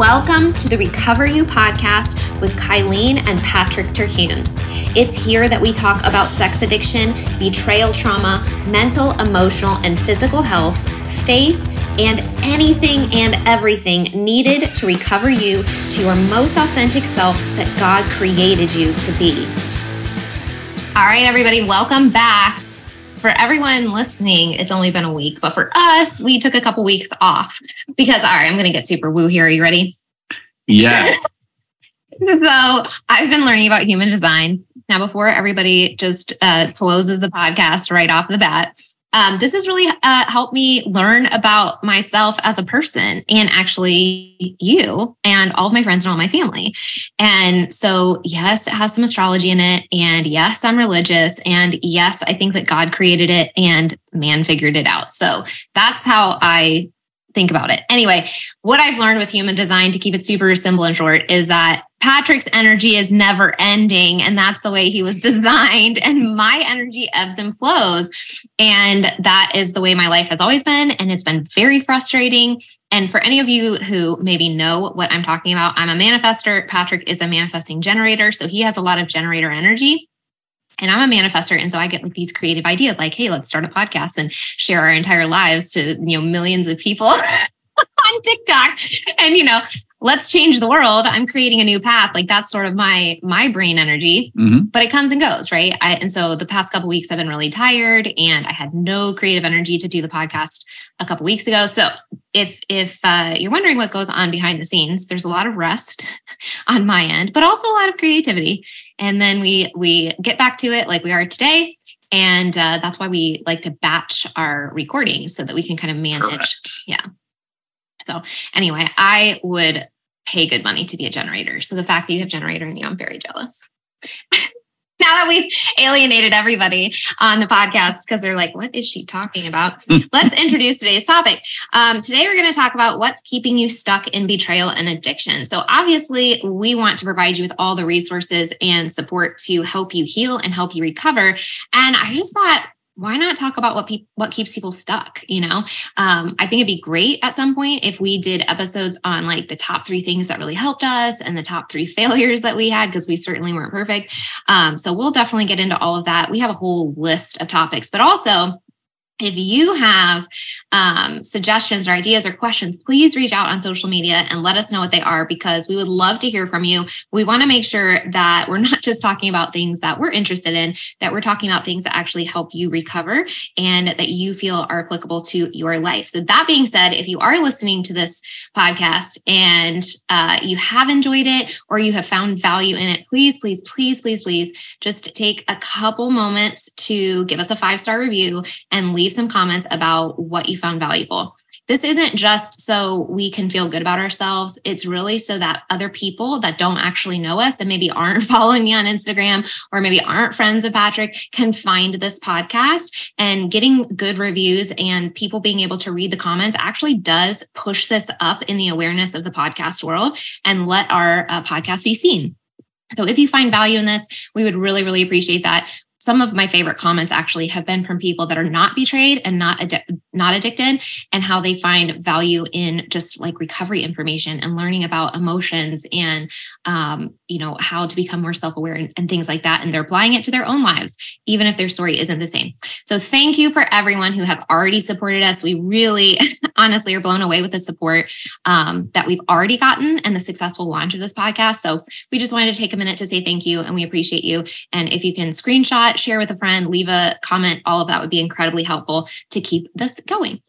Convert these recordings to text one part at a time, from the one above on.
Welcome to the RecoverU podcast with Kylene and Patrick Terhune. It's here that we talk about sex addiction, betrayal trauma, mental, emotional, and physical health, faith, and anything and everything needed to recover you to your most authentic self that God created you to be. All right, everybody, welcome back for everyone listening, it's only been a week, but for us, we took a couple weeks off because, all right, I'm going to get super woo here. Are you ready? Yeah. so I've been learning about human design. Now, before everybody just uh, closes the podcast right off the bat, um, this has really uh, helped me learn about myself as a person and actually you and all of my friends and all my family. And so, yes, it has some astrology in it. And yes, I'm religious. And yes, I think that God created it and man figured it out. So that's how I think about it. Anyway, what I've learned with human design to keep it super simple and short is that Patrick's energy is never ending. And that's the way he was designed. And my energy ebbs and flows. And that is the way my life has always been. And it's been very frustrating. And for any of you who maybe know what I'm talking about, I'm a manifester. Patrick is a manifesting generator. So he has a lot of generator energy. And I'm a manifester. And so I get like these creative ideas like, hey, let's start a podcast and share our entire lives to, you know, millions of people on TikTok. And, you know, let's change the world i'm creating a new path like that's sort of my my brain energy mm-hmm. but it comes and goes right I, and so the past couple weeks i've been really tired and i had no creative energy to do the podcast a couple weeks ago so if if uh, you're wondering what goes on behind the scenes there's a lot of rest on my end but also a lot of creativity and then we we get back to it like we are today and uh, that's why we like to batch our recordings so that we can kind of manage Correct. yeah so anyway, I would pay good money to be a generator. So the fact that you have generator in you, I'm very jealous. now that we've alienated everybody on the podcast because they're like, what is she talking about? Let's introduce today's topic. Um, today, we're going to talk about what's keeping you stuck in betrayal and addiction. So, obviously, we want to provide you with all the resources and support to help you heal and help you recover. And I just thought, why not talk about what people what keeps people stuck you know? Um, i think it'd be great at some point if we did episodes on like the top three things that really helped us and the top three failures that we had because we certainly weren't perfect. Um, so we'll definitely get into all of that. We have a whole list of topics but also if you have um, suggestions or ideas or questions, please reach out on social media and let us know what they are because we would love to hear from you. We want to make sure that we're not just talking about things that we're interested in, that we're talking about things that actually help you recover and that you feel are applicable to your life. So, that being said, if you are listening to this podcast and uh, you have enjoyed it or you have found value in it, please, please, please, please, please just take a couple moments to give us a five star review and leave some comments about what you found valuable. This isn't just so we can feel good about ourselves. It's really so that other people that don't actually know us and maybe aren't following me on Instagram or maybe aren't friends of Patrick can find this podcast and getting good reviews and people being able to read the comments actually does push this up in the awareness of the podcast world and let our uh, podcast be seen. So if you find value in this, we would really, really appreciate that some of my favorite comments actually have been from people that are not betrayed and not addi- not addicted and how they find value in just like recovery information and learning about emotions and um, you know how to become more self-aware and, and things like that and they're applying it to their own lives even if their story isn't the same so thank you for everyone who has already supported us we really honestly are blown away with the support um, that we've already gotten and the successful launch of this podcast so we just wanted to take a minute to say thank you and we appreciate you and if you can screenshot share with a friend, leave a comment. All of that would be incredibly helpful to keep this going.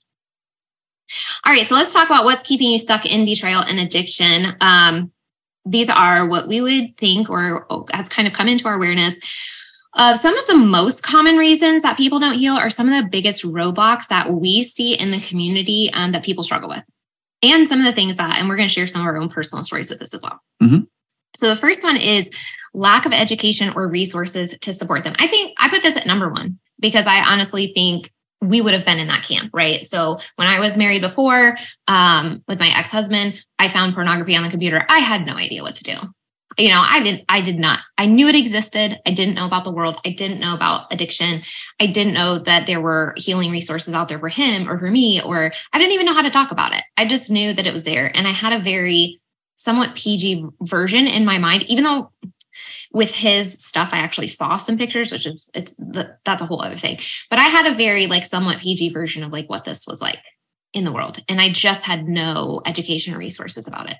All right, so let's talk about what's keeping you stuck in betrayal and addiction. Um, these are what we would think or has kind of come into our awareness of some of the most common reasons that people don't heal are some of the biggest roadblocks that we see in the community um, that people struggle with. And some of the things that, and we're going to share some of our own personal stories with this as well. Mm-hmm. So the first one is lack of education or resources to support them. I think I put this at number one because I honestly think we would have been in that camp, right? So when I was married before um, with my ex-husband, I found pornography on the computer. I had no idea what to do. You know, I didn't, I did not, I knew it existed. I didn't know about the world. I didn't know about addiction. I didn't know that there were healing resources out there for him or for me, or I didn't even know how to talk about it. I just knew that it was there. And I had a very somewhat PG version in my mind, even though with his stuff i actually saw some pictures which is it's the, that's a whole other thing. But i had a very like somewhat pg version of like what this was like in the world. And i just had no education resources about it.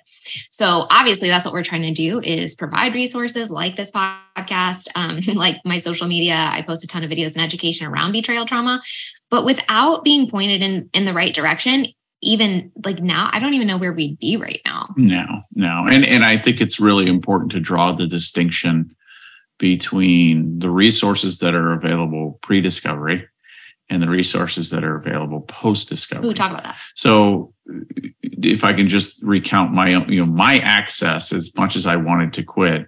So obviously that's what we're trying to do is provide resources like this podcast um, like my social media. I post a ton of videos and education around betrayal trauma. But without being pointed in in the right direction even like now i don't even know where we'd be right now. No no. And and i think it's really important to draw the distinction between the resources that are available pre-discovery and the resources that are available post-discovery. We talk about that. So if i can just recount my you know my access as much as i wanted to quit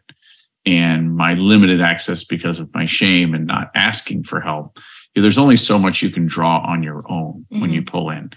and my limited access because of my shame and not asking for help there's only so much you can draw on your own mm-hmm. when you pull in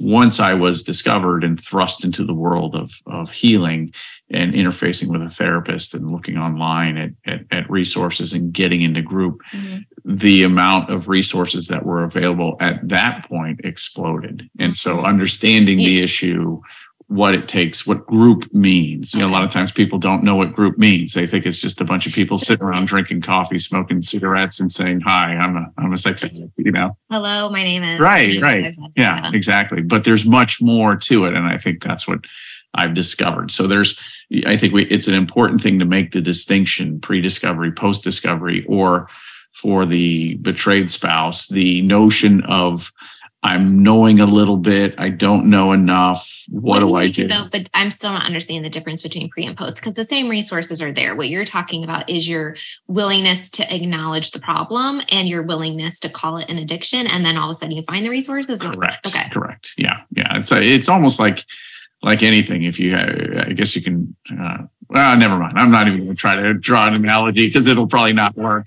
once I was discovered and thrust into the world of, of healing and interfacing with a therapist and looking online at, at, at resources and getting into group, mm-hmm. the amount of resources that were available at that point exploded. And so understanding the issue what it takes, what group means. You know, a lot of times people don't know what group means. They think it's just a bunch of people sitting around drinking coffee, smoking cigarettes, and saying, "Hi, I'm a I'm a sex addict." You know, hello, my name is right, right, is yeah, yeah, exactly. But there's much more to it, and I think that's what I've discovered. So there's, I think we, it's an important thing to make the distinction pre-discovery, post-discovery, or for the betrayed spouse, the notion of I'm knowing a little bit. I don't know enough. What, what do, do I do? Though, but I'm still not understanding the difference between pre and post because the same resources are there. What you're talking about is your willingness to acknowledge the problem and your willingness to call it an addiction, and then all of a sudden you find the resources. Correct. Okay. Correct. Yeah. Yeah. It's a, it's almost like like anything. If you, I guess you can. Uh, well, never mind. I'm not even going to try to draw an analogy because it'll probably not work.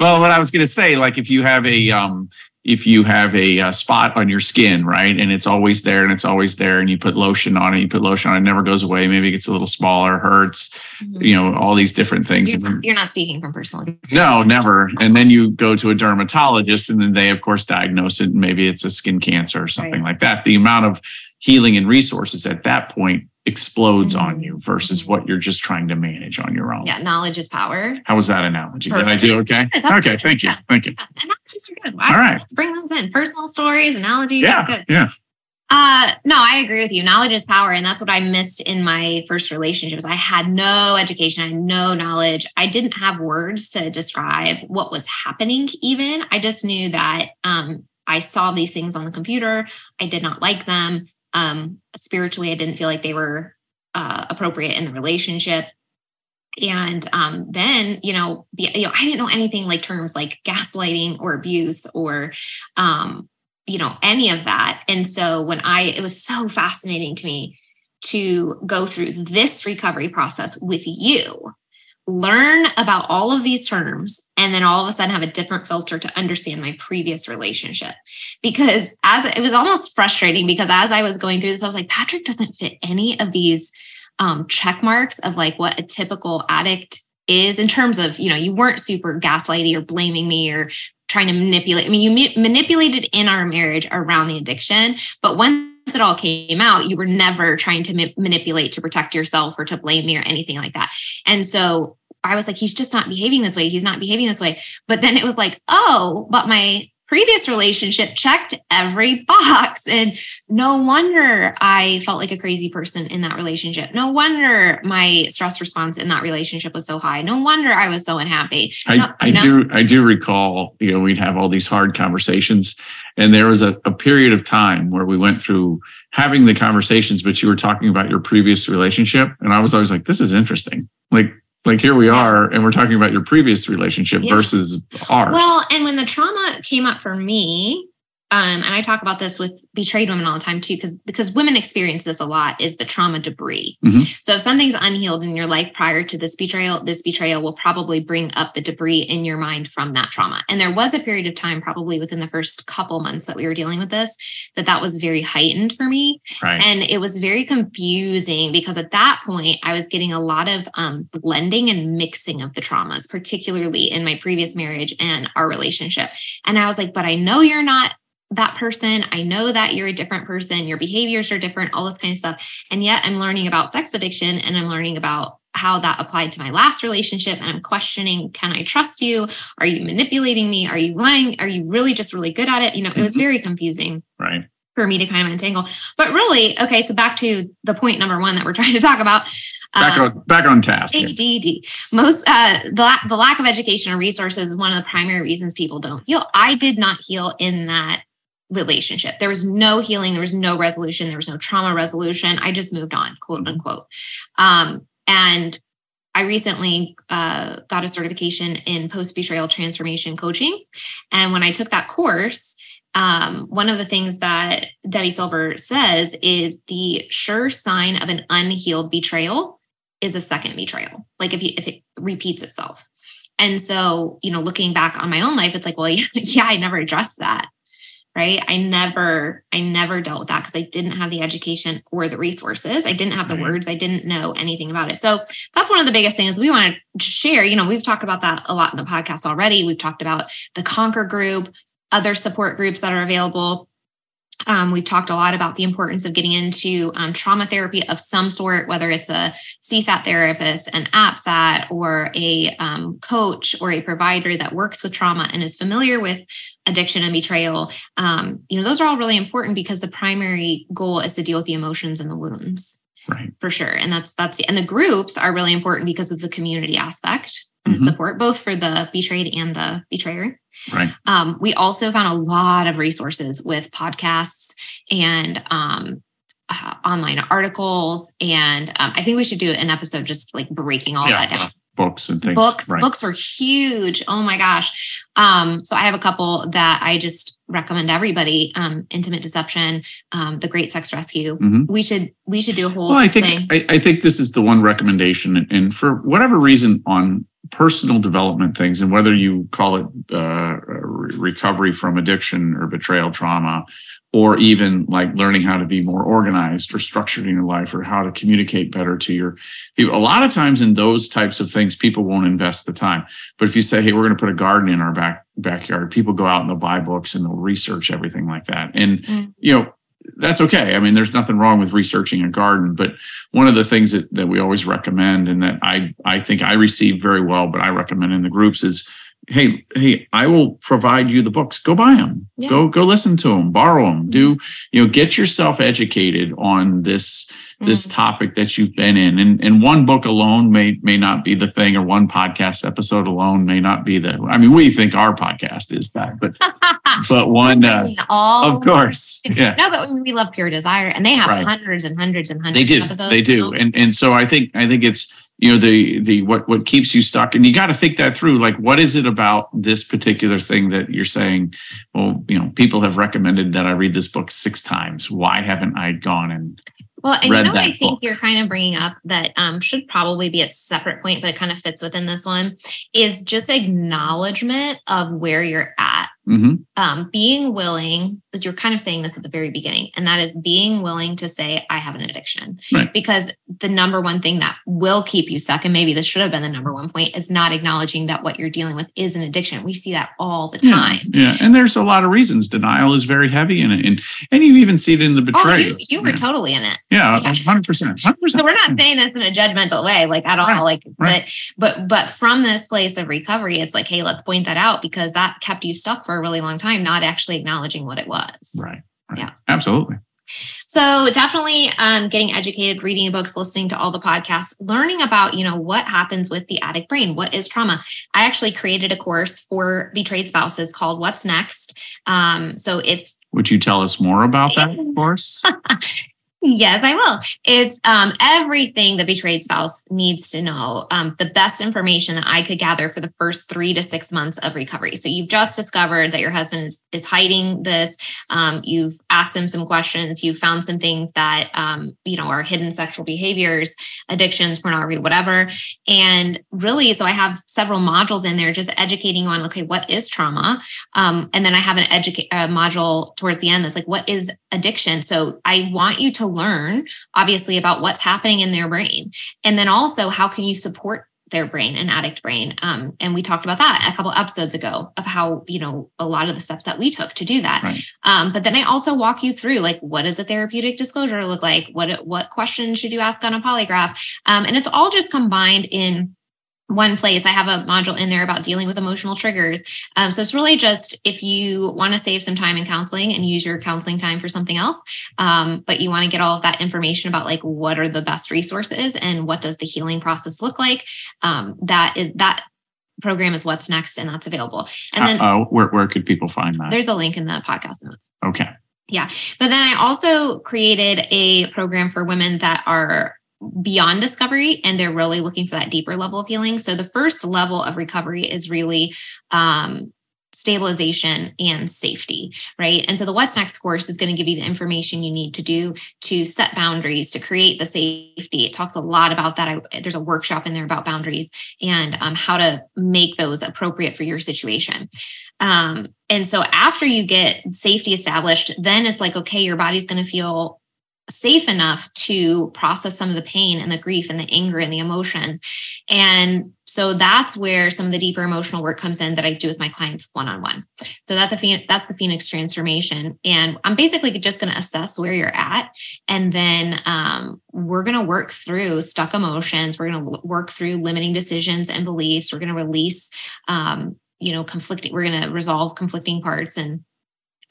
well, what I was going to say, like if you have a um, if you have a, a, spot on your skin, right? And it's always there and it's always there, and you put lotion on it, you put lotion on it, it never goes away. Maybe it gets a little smaller, hurts, mm-hmm. you know, all these different things. You're, you're not speaking from personal experience. No, never. And then you go to a dermatologist, and then they, of course, diagnose it. And maybe it's a skin cancer or something right. like that. The amount of healing and resources at that point explodes mm-hmm. on you versus what you're just trying to manage on your own. Yeah, knowledge is power. How was that analogy? Perfect. Did I do okay? Yeah, okay, thank you. Yeah. Thank you. Analogies are good. All right. Let's bring those in. Personal stories, analogies. Yeah. That's good. Yeah. Uh, no, I agree with you. Knowledge is power. And that's what I missed in my first relationships. I had no education, I had no knowledge. I didn't have words to describe what was happening, even. I just knew that um, I saw these things on the computer. I did not like them. Um, spiritually, I didn't feel like they were uh, appropriate in the relationship. And um, then, you know, be, you know, I didn't know anything like terms like gaslighting or abuse or, um, you know, any of that. And so when I, it was so fascinating to me to go through this recovery process with you learn about all of these terms and then all of a sudden have a different filter to understand my previous relationship because as it was almost frustrating because as i was going through this i was like patrick doesn't fit any of these um, check marks of like what a typical addict is in terms of you know you weren't super gaslighty or blaming me or trying to manipulate i mean you ma- manipulated in our marriage around the addiction but once it all came out, you were never trying to ma- manipulate to protect yourself or to blame me or anything like that. And so I was like, he's just not behaving this way. He's not behaving this way. But then it was like, oh, but my previous relationship checked every box. And no wonder I felt like a crazy person in that relationship. No wonder my stress response in that relationship was so high. No wonder I was so unhappy. I, no, I do I do recall, you know, we'd have all these hard conversations. And there was a, a period of time where we went through having the conversations, but you were talking about your previous relationship. And I was always like, this is interesting. Like like here we are and we're talking about your previous relationship yeah. versus ours well and when the trauma came up for me um, and I talk about this with betrayed women all the time too, because because women experience this a lot is the trauma debris. Mm-hmm. So if something's unhealed in your life prior to this betrayal, this betrayal will probably bring up the debris in your mind from that trauma. And there was a period of time, probably within the first couple months that we were dealing with this, that that was very heightened for me, right. and it was very confusing because at that point I was getting a lot of um, blending and mixing of the traumas, particularly in my previous marriage and our relationship. And I was like, but I know you're not that person. I know that you're a different person. Your behaviors are different, all this kind of stuff. And yet I'm learning about sex addiction and I'm learning about how that applied to my last relationship. And I'm questioning, can I trust you? Are you manipulating me? Are you lying? Are you really just really good at it? You know, it was mm-hmm. very confusing. Right. For me to kind of untangle. But really, okay, so back to the point number one that we're trying to talk about. Back on back on task. ADD. Most uh the, the lack of education and resources is one of the primary reasons people don't heal. I did not heal in that relationship. There was no healing, there was no resolution, there was no trauma resolution. I just moved on, quote mm-hmm. unquote. Um, and I recently uh, got a certification in post betrayal transformation coaching. And when I took that course, um, one of the things that Debi Silber says is the sure sign of an unhealed betrayal is a second betrayal. Like if you if it repeats itself. And so, you know, looking back on my own life, it's like, well, yeah, I never addressed that right? I never i never dealt with that because i didn't have the education or the resources. I didn't have the right. words. I didn't know anything about it. So that's one of the biggest things we want to share. You know we've talked about that a lot in the podcast already. We've talked about the conquer group other support groups that are available um, we've talked a lot about the importance of getting into um, trauma therapy of some sort, whether it's a CSAT therapist, an APSAT, or a um, coach or a provider that works with trauma and is familiar with addiction and betrayal. Um, you know, those are all really important because the primary goal is to deal with the emotions and the wounds. Right. For sure. And that's that's and the groups are really important because of the community aspect mm-hmm. support, both for the betrayed and the betrayer. Right. Um, we also found a lot of resources with podcasts and um, uh, online articles. And um, I think we should do an episode just like breaking all yeah, that down. Books and things. Books, right. books were huge. Oh my gosh. Um, so I have a couple that I just recommend everybody. Um, Intimate Deception, um, The Great Sex Rescue. Mm-hmm. We should we should do a whole. Well, I think I, I, think this is the one recommendation, and for whatever reason, on personal development things, and whether you call it uh, recovery from addiction or betrayal trauma, or even like learning how to be more organized or structured in your life, or how to communicate better to your people. A lot of times in those types of things, people won't invest the time. But if you say, "Hey, we're going to put a garden in our back backyard," people go out and they'll buy books and they'll research everything like that. And mm. you know, that's okay. I mean, there's nothing wrong with researching a garden, but one of the things that, that we always recommend and that I, I think I receive very well, but I recommend in the groups is, Hey, Hey, I will provide you the books. Go buy them, yeah. go, go listen to them, borrow them, do, you know, get yourself educated on this, this mm. topic that you've been in. And, and one book alone may may not be the thing, or one podcast episode alone may not be the. I mean, we think our podcast is that, but but one, uh, all, of course, yeah. No, but we love Pure Desire, and they have right. hundreds and hundreds and hundreds. They do, episodes, they do, so. and and so I think I think it's you know the the what what keeps you stuck and you got to think that through like what is it about this particular thing that you're saying well you know people have recommended that i read this book six times why haven't i gone and well, and you know I think book. you're kind of bringing up that um, should probably be a separate point, but it kind of fits within this one is just acknowledgement of where you're at. Mm-hmm. Um, being willing, you're kind of saying this at the very beginning, and that is being willing to say, I have an addiction. Right. Because the number one thing that will keep you stuck, and maybe this should have been the number one point, is not acknowledging that what you're dealing with is an addiction. We see that all the time. Yeah. yeah. And there's a lot of reasons. Denial is very heavy in it. And, and you even see it in the betrayal. Oh, you, you were yeah. totally in it. Yeah, yeah. 100%. 100%. So we're not saying this in a judgmental way, like at all. Right. Like, right. but, but, but from this place of recovery, it's like, hey, let's point that out because that kept you stuck for a really long time, not actually acknowledging what it was. Right. right. Yeah. Absolutely. So definitely um, getting educated, reading books, listening to all the podcasts, learning about, you know, what happens with the addict brain. What is trauma? I actually created a course for betrayed spouses called What's Next. Um, so it's would you tell us more about that course? Yes, I will. It's um, everything the betrayed spouse needs to know. Um, the best information that I could gather for the first three to six months of recovery. So you've just discovered that your husband is, is hiding this. Um, you've asked him some questions. You've found some things that um, you know are hidden sexual behaviors, addictions, pornography, whatever. And really, so I have several modules in there, just educating you on okay, what is trauma, um, and then I have an educate module towards the end that's like what is addiction. So I want you to learn obviously about what's happening in their brain. And then also how can you support their brain an addict brain? Um, and we talked about that a couple episodes ago of how you know a lot of the steps that we took to do that. Right. um, but then i also walk you through like what does a therapeutic disclosure look like? What what questions should you ask on a polygraph? Um, and it's all just combined in one place i have a module in there about dealing with emotional triggers. Um, so it's really just if you want to save some time in counseling and use your counseling time for something else um, but you want to get all of that information about like what are the best resources and what does the healing process look like um, that is that program is what's next and that's available. And then uh, where, where could people find that? There's a link in the podcast notes. Okay. Yeah. But then i also created a program for women that are beyond discovery and they're really looking for that deeper level of healing. So the first level of recovery is really um, stabilization and safety, right? And so the What's Next course is going to give you the information you need to do to set boundaries, to create the safety. It talks a lot about that. I, there's a workshop in there about boundaries and um, how to make those appropriate for your situation. Um, and so after you get safety established, then it's like, okay, your body's going to feel safe enough to process some of the pain and the grief and the anger and the emotions. And so that's where some of the deeper emotional work comes in that I do with my clients one on one. So that's a that's the Phoenix transformation, and I'm basically just going to assess where you're at, and then um, we're going to work through stuck emotions. We're going to work through limiting decisions and beliefs. We're going to release, um, you know, conflicting. We're going to resolve conflicting parts and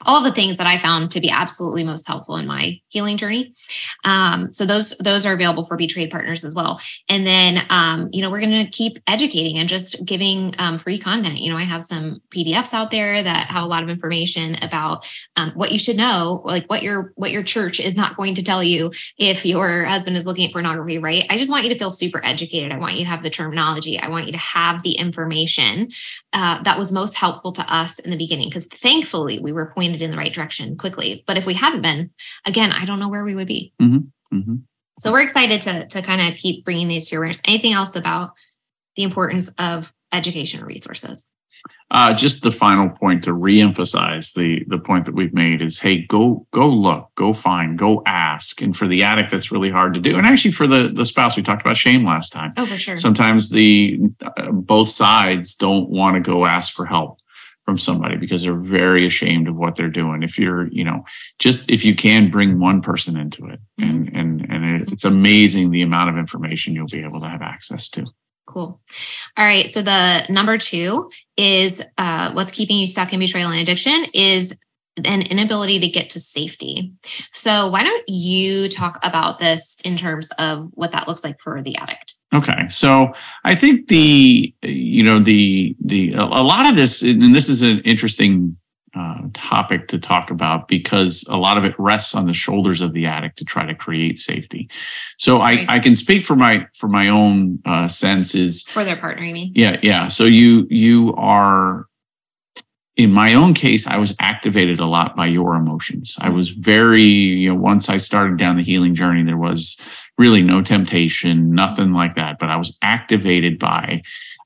all the things that I found to be absolutely most helpful in my healing journey. Um, so those those are available for Betrayed partners as well. And then um, you know we're going to keep educating and just giving um, free content. You know I have some PDFs out there that have a lot of information about um, what you should know, like what your what your church is not going to tell you if your husband is looking at pornography. Right? I just want you to feel super educated. I want you to have the terminology. I want you to have the information uh, that was most helpful to us in the beginning because thankfully we were pointed in the right direction quickly. But if we hadn't been, again, I don't know where we would be. Mm-hmm. Mm-hmm. So we're excited to to kind of keep bringing these to your awareness. Anything else about the importance of education resources? Uh, just the final point to reemphasize the the point that we've made is hey go go look go find go ask and for the addict that's really hard to do and actually for the the spouse we talked about shame last time oh for sure sometimes the uh, both sides don't want to go ask for help from somebody because they're very ashamed of what they're doing if you're you know just if you can bring one person into it mm-hmm. and and and it, it's amazing the amount of information you'll be able to have access to Cool. All right. So the number two is uh, what's keeping you stuck in betrayal and addiction is an inability to get to safety. So why don't you talk about this in terms of what that looks like for the addict? Okay, so I think the you know the the a lot of this, and this is an interesting uh, topic to talk about because a lot of it rests on the shoulders of the addict to try to create safety. So I, I can speak for my for my own uh, senses for their partner. You mean? Yeah, yeah. So you you are in my own case, I was activated a lot by your emotions. I was very, you know, once I started down the healing journey, there was really no temptation, nothing like that. But I was activated by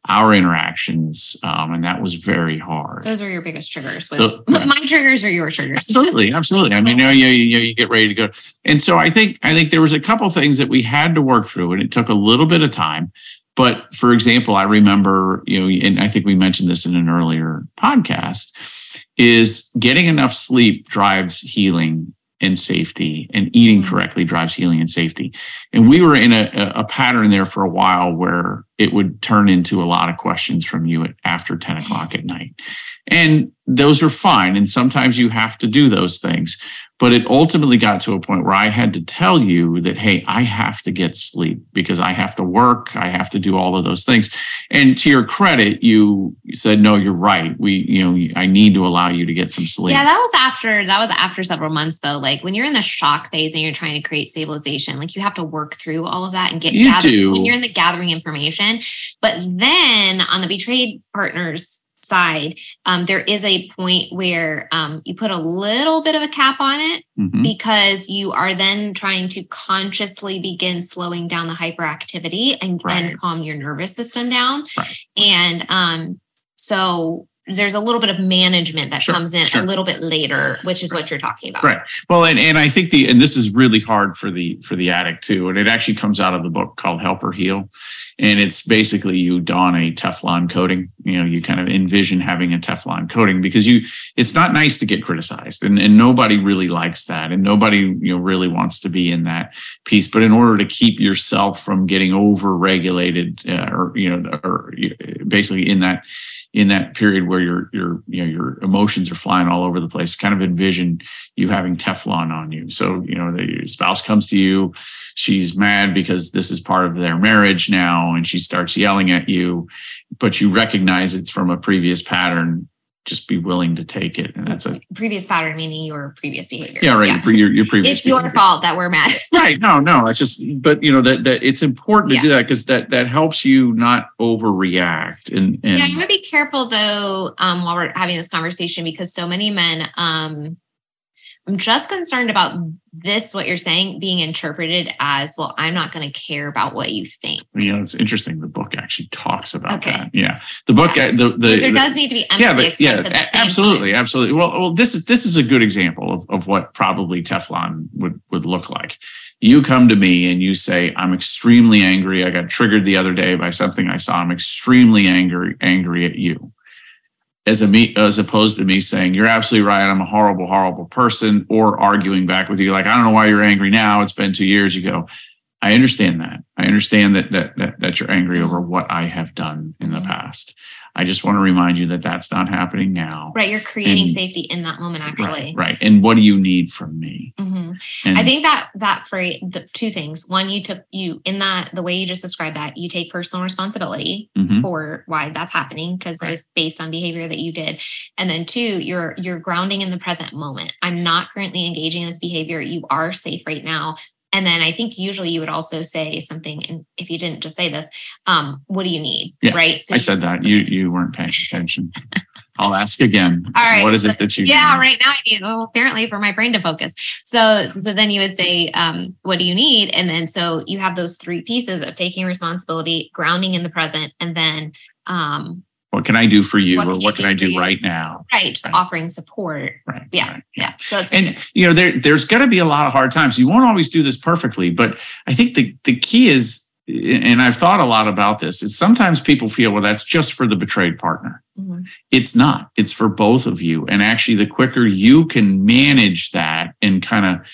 our interactions, um, and that was very hard. Those are your biggest triggers. Was, so, my triggers are your triggers. Absolutely, absolutely. I mean, you know, you, you, you get ready to go, and so I think I think there was a couple things that we had to work through, and it took a little bit of time. But for example, I remember, you know, and I think we mentioned this in an earlier podcast, is getting enough sleep drives healing and safety and eating mm-hmm. correctly drives healing and safety. And we were in a, a, pattern there for a while where it would turn into a lot of questions from you at, after 10 o'clock at night. And those are fine and sometimes you have to do those things but it ultimately got to a point where I had to tell you that, hey, I have to get sleep because I have to work. I have to do all of those things. And to your credit, you said, no, you're right. We, you know, I need to allow you to get some sleep. Yeah, that was after, that was after several months though. Like when you're in the shock phase and you're trying to create stabilization, like you have to work through all of that and get, you gather, do. when you're in the gathering information. But then on the betrayed partners, side, um, there is a point where um, you put a little bit of a cap on it mm-hmm. because you are then trying to consciously begin slowing down the hyperactivity and, right. calm your nervous system down. Right. And um, so there's a little bit of management that Sure, comes in sure. a little bit later, which is what you're talking about. Right. Well, and, and I think the and this is really hard for the for the addict too, and it actually comes out of the book called Help Her Heal, and it's basically you don a Teflon coating. You know, you kind of envision having a Teflon coating because you it's not nice to get criticized, and and nobody really likes that, and nobody you know really wants to be in that piece. But in order to keep yourself from getting over regulated, uh, or you know, or basically in that in that period where your your you know your emotions are flying all over the place kind of envision you having teflon on you. So you know the spouse comes to you she's mad because this is part of their marriage now and she starts yelling at you but you recognize it's from a previous pattern just be willing to take it and that's a Previous pattern meaning your previous behavior. yeah right Your, your, your previous It's your fault that we're mad. right no no it's just but you know that that it's important to Yeah. do that because that that helps you not overreact and and Yeah, I'm gonna be careful though, um, while we're having this conversation because so many men, um, I'm just concerned about this, what you're saying, being interpreted as, well, I'm not gonna care about what you think. Yeah, it's interesting the book actually talks about Okay. that yeah the book Yeah. the, the, there the- does need to be empathy yeah, but, yeah, expressed at the a- same absolutely, time. absolutely. Well, well, this is this is a good example of, of what probably Teflon would would look like. You come to me and you say, "I'm extremely angry. I got triggered the other day by something I saw. I'm extremely angry angry at you." As a me, as opposed to me saying, "You're absolutely right. I'm a horrible, horrible person," or arguing back with you like, "I don't know why you're angry now. It's been two years ago." I understand that. I understand that that that, that you're angry over what I have done in the Mhm. past. I just want to remind you that that's not happening now. Right. You're creating And- safety in that moment, actually. Right, right. And what do you need from me? Mhm. And I think that that phrase, the two things. One, you took you in that the way you just described that you take personal responsibility Mhm. for why that's happening because Right. it was based on behavior that you did, and then two, you're you're grounding in the present moment. I'm not currently engaging in this behavior. You are safe right now. And then I think usually you would also say something, and if you didn't just say this, um, what do you need? Yeah, right. So I said that you you weren't paying attention. I'll ask again. All right, What is so- it that you yeah need? right now i need well apparently for my brain to focus so so then you would say um, what do you need and then so you have those three pieces of taking responsibility grounding in the present and then um, What can I do for you? What or what can I do right now? right just Right. offering support Right. Yeah. right. yeah so it's And you know, there there's gonna be a lot of hard times. You won't always do this perfectly, but I think the the key is and I've thought a lot about this, is sometimes people feel, well, that's just for the betrayed partner. Mhm. It's not. It's for both of you. And actually, the quicker you can manage that and kind of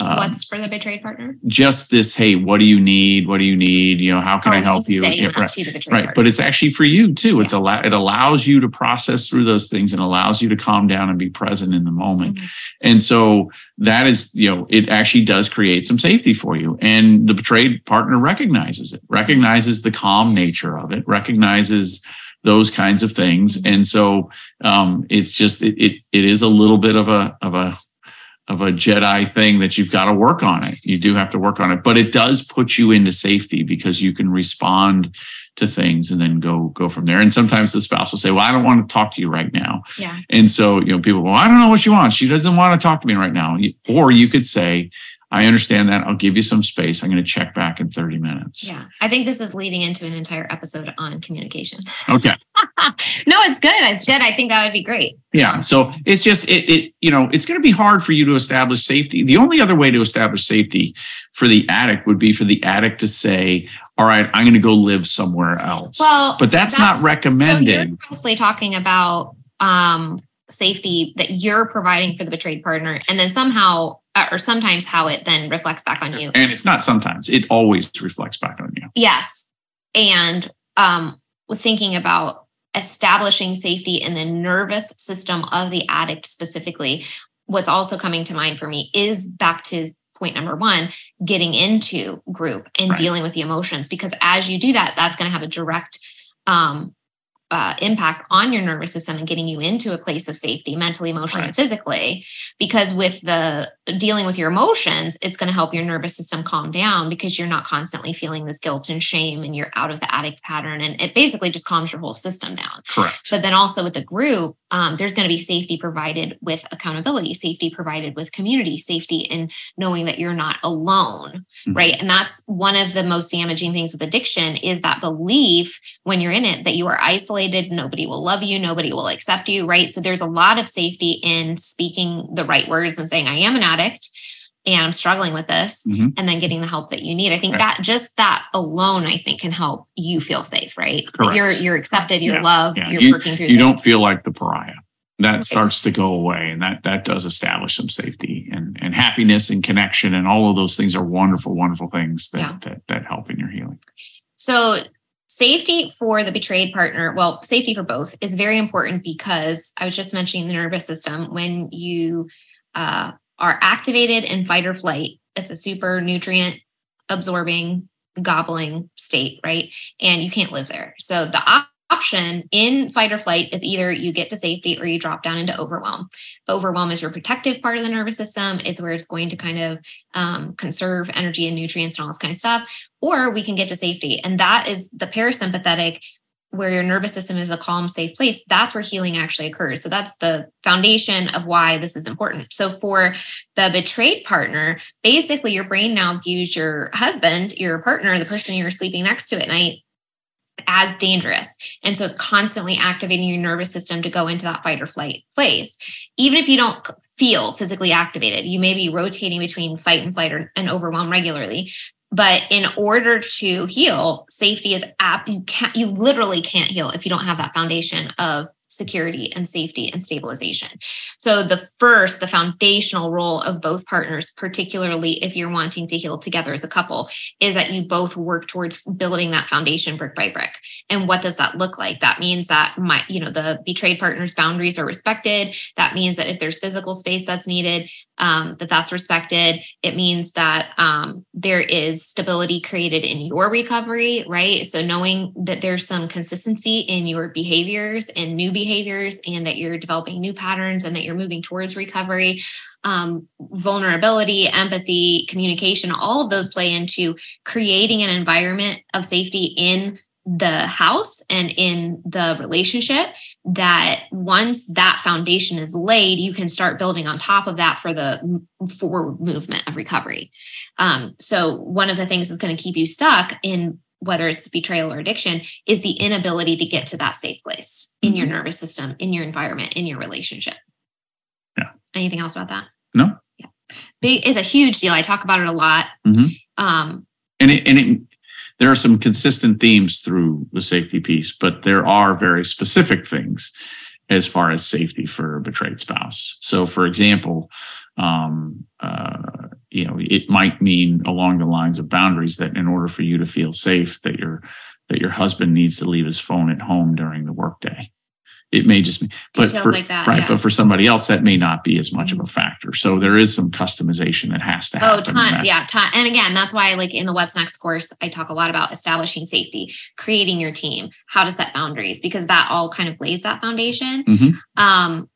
um, what's for the betrayed partner just this, hey, what do you need? What do you need? You know, how can Oh, I help you? Yeah, right. to the betrayed Right. But it's actually for you too. It's allow it allows you to process through those things and allows you to calm down and be present in the moment. Mhm. And so that is, you know, it actually does create some safety for you. And the betrayed partner recognizes it, recognizes the calm nature of it, recognizes those kinds of things. Mhm. And so um, it's just it, it it is a little bit of a of a of a Jedi thing that you've got to work on it. You do have to work on it, but it does put you into safety because you can respond to things and then go go from there. And sometimes the spouse will say, "Well, I don't want to talk to you right now." yeah And so, you know, people, well, I don't know what she wants. She doesn't want to talk to me right now. Or you could say, I understand that. I'll give you some space. I'm going to check back in 30 minutes. yeah i think this is leading into an entire episode on communication Okay. no it's good it's good i think that would be great Yeah. So it's just, it, it you know, it's going to be hard for you to establish safety. The only other way to establish safety for the addict would be for the addict to say, all right, I'm going to go live somewhere else. well but that's, not So recommended. you're mostly talking about um, safety that you're providing for the betrayed partner, and then somehow, or sometimes, how it then reflects back on you. and it's not sometimes, it always reflects back on you. Yes, and um, with thinking about establishing safety in the nervous system of the addict specifically. What's also coming to mind for me is back to point number one getting into group and Right. dealing with the emotions because as you do that that's going to have a direct um, uh, impact on your nervous system and getting you into a place of safety mentally emotionally and physically because with the dealing with your emotions it's going to help your nervous system calm down because you're not constantly feeling this guilt and shame and you're out of the addict pattern and it basically just calms your whole system down Correct. but then also with the group um, there's going to be safety provided with accountability safety provided with community safety in knowing that you're not alone Mhm. right and that's one of the most damaging things with addiction is that belief when you're in it that you are isolated isolated. Nobody will love you. Nobody will accept you. Right. So there's a lot of safety in speaking the right words and saying, I am an addict and I'm struggling with this, mm-hmm. and then getting the help that you need. I think right. that just that alone, I think, can help you feel safe, right? Correct. You're you're accepted, you're yeah. loved, yeah. you're you, working through. You this. don't feel like the pariah. That right. starts to go away, and that that does establish some safety and and happiness and connection, and all of those things are wonderful, wonderful things that yeah. that, that help in your healing. So safety for the betrayed partner well safety for both is very important because i was just mentioning the nervous system when you uh, are activated in fight or flight. It's a super nutrient absorbing, gobbling state, right? And you can't live there. So the option in fight or flight is either you get to safety or you drop down into overwhelm. Overwhelm is your protective part of the nervous system. It's where it's going to kind of um, conserve energy and nutrients and all this kind of stuff. Or we can get to safety. And that is the parasympathetic where your nervous system is a calm, safe place, that's where healing actually occurs. So that's the foundation of why this is important. So for the betrayed partner, basically your brain now views your husband, your partner, the person you're sleeping next to at night, as dangerous. And so it's constantly activating your nervous system to go into that fight or flight place. Even if you don't feel physically activated, you may be rotating between fight and flight or, and overwhelm regularly, but in order to heal safety is app you can't you literally can't heal if you don't have that foundation of security and safety and stabilization. So, the first, the foundational role of both partners, particularly if you're wanting to heal together as a couple, is that you both work towards building that foundation brick by brick. And what does that look like? That means that my, you know, the betrayed partner's boundaries are respected. That means that if there's physical space that's needed, um, that that's respected. It means that um, there is stability created in your recovery, right? So knowing that there's some consistency in your behaviors and new behaviors and that you're developing new patterns and that you're moving towards recovery um, vulnerability empathy communication all of those play into creating an environment of safety in the house and in the relationship that once that foundation is laid you can start building on top of that for the forward movement of recovery. Um, so one of the things that's going to keep you stuck in whether it's betrayal or addiction, is the inability to get to that safe place in mm-hmm. your nervous system, in your environment, in your relationship. Yeah. Anything else about that? No. Yeah. Big is a huge deal. I talk about it a lot. Mm-hmm. Um, and it, and it, there are some consistent themes through the safety piece, but there are very specific things as far as safety for a betrayed spouse. So, for example, um, uh, you know it might mean along the lines of boundaries that in order for you to feel safe that your that your husband needs to leave his phone at home during the workday it may just be but for, like that, right yeah. but for somebody else that may not be as much of a mm-hmm. factor so there is some customization that has to oh, happen oh ton, yeah ton. and again that's why like in the what's next course i talk a lot about establishing safety creating your team how to set boundaries because that all kind of lays that foundation mm-hmm. um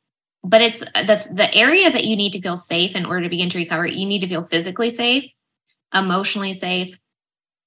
but it's the the areas that you need to feel safe in order to begin to recover you need to feel physically safe emotionally safe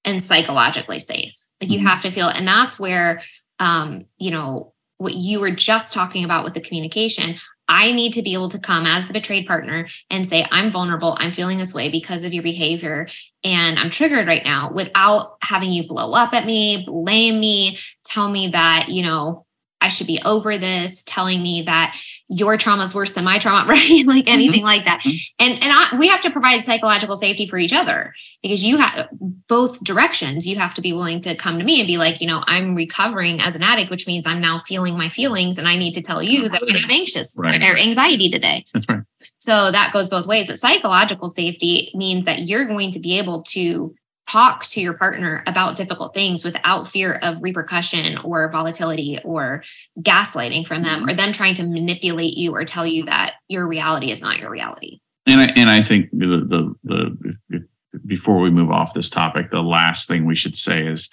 and psychologically safe like you mm-hmm. have to feel and that's where um you know what you were just talking about with the communication I need to be able to come as the betrayed partner and say, I'm vulnerable. I'm feeling this way because of your behavior. And I'm triggered right now without having you blow up at me, blame me, tell me that, you know, I should be over this, telling me that your trauma is worse than my trauma, right? like anything mm-hmm. like that. Mm-hmm. And and I, we have to provide psychological safety for each other because you have both directions. You have to be willing to come to me and be like, you know, I'm recovering as an addict, which means I'm now feeling my feelings, and I need to tell you that I have anxious right. or anxiety today. That's right. So that goes both ways. But psychological safety means that you're going to be able to talk to your partner about difficult things without fear of repercussion or volatility or gaslighting from them or them trying to manipulate you or tell you that your reality is not your reality. And I, and I think the, the, the before we move off this topic, the last thing we should say is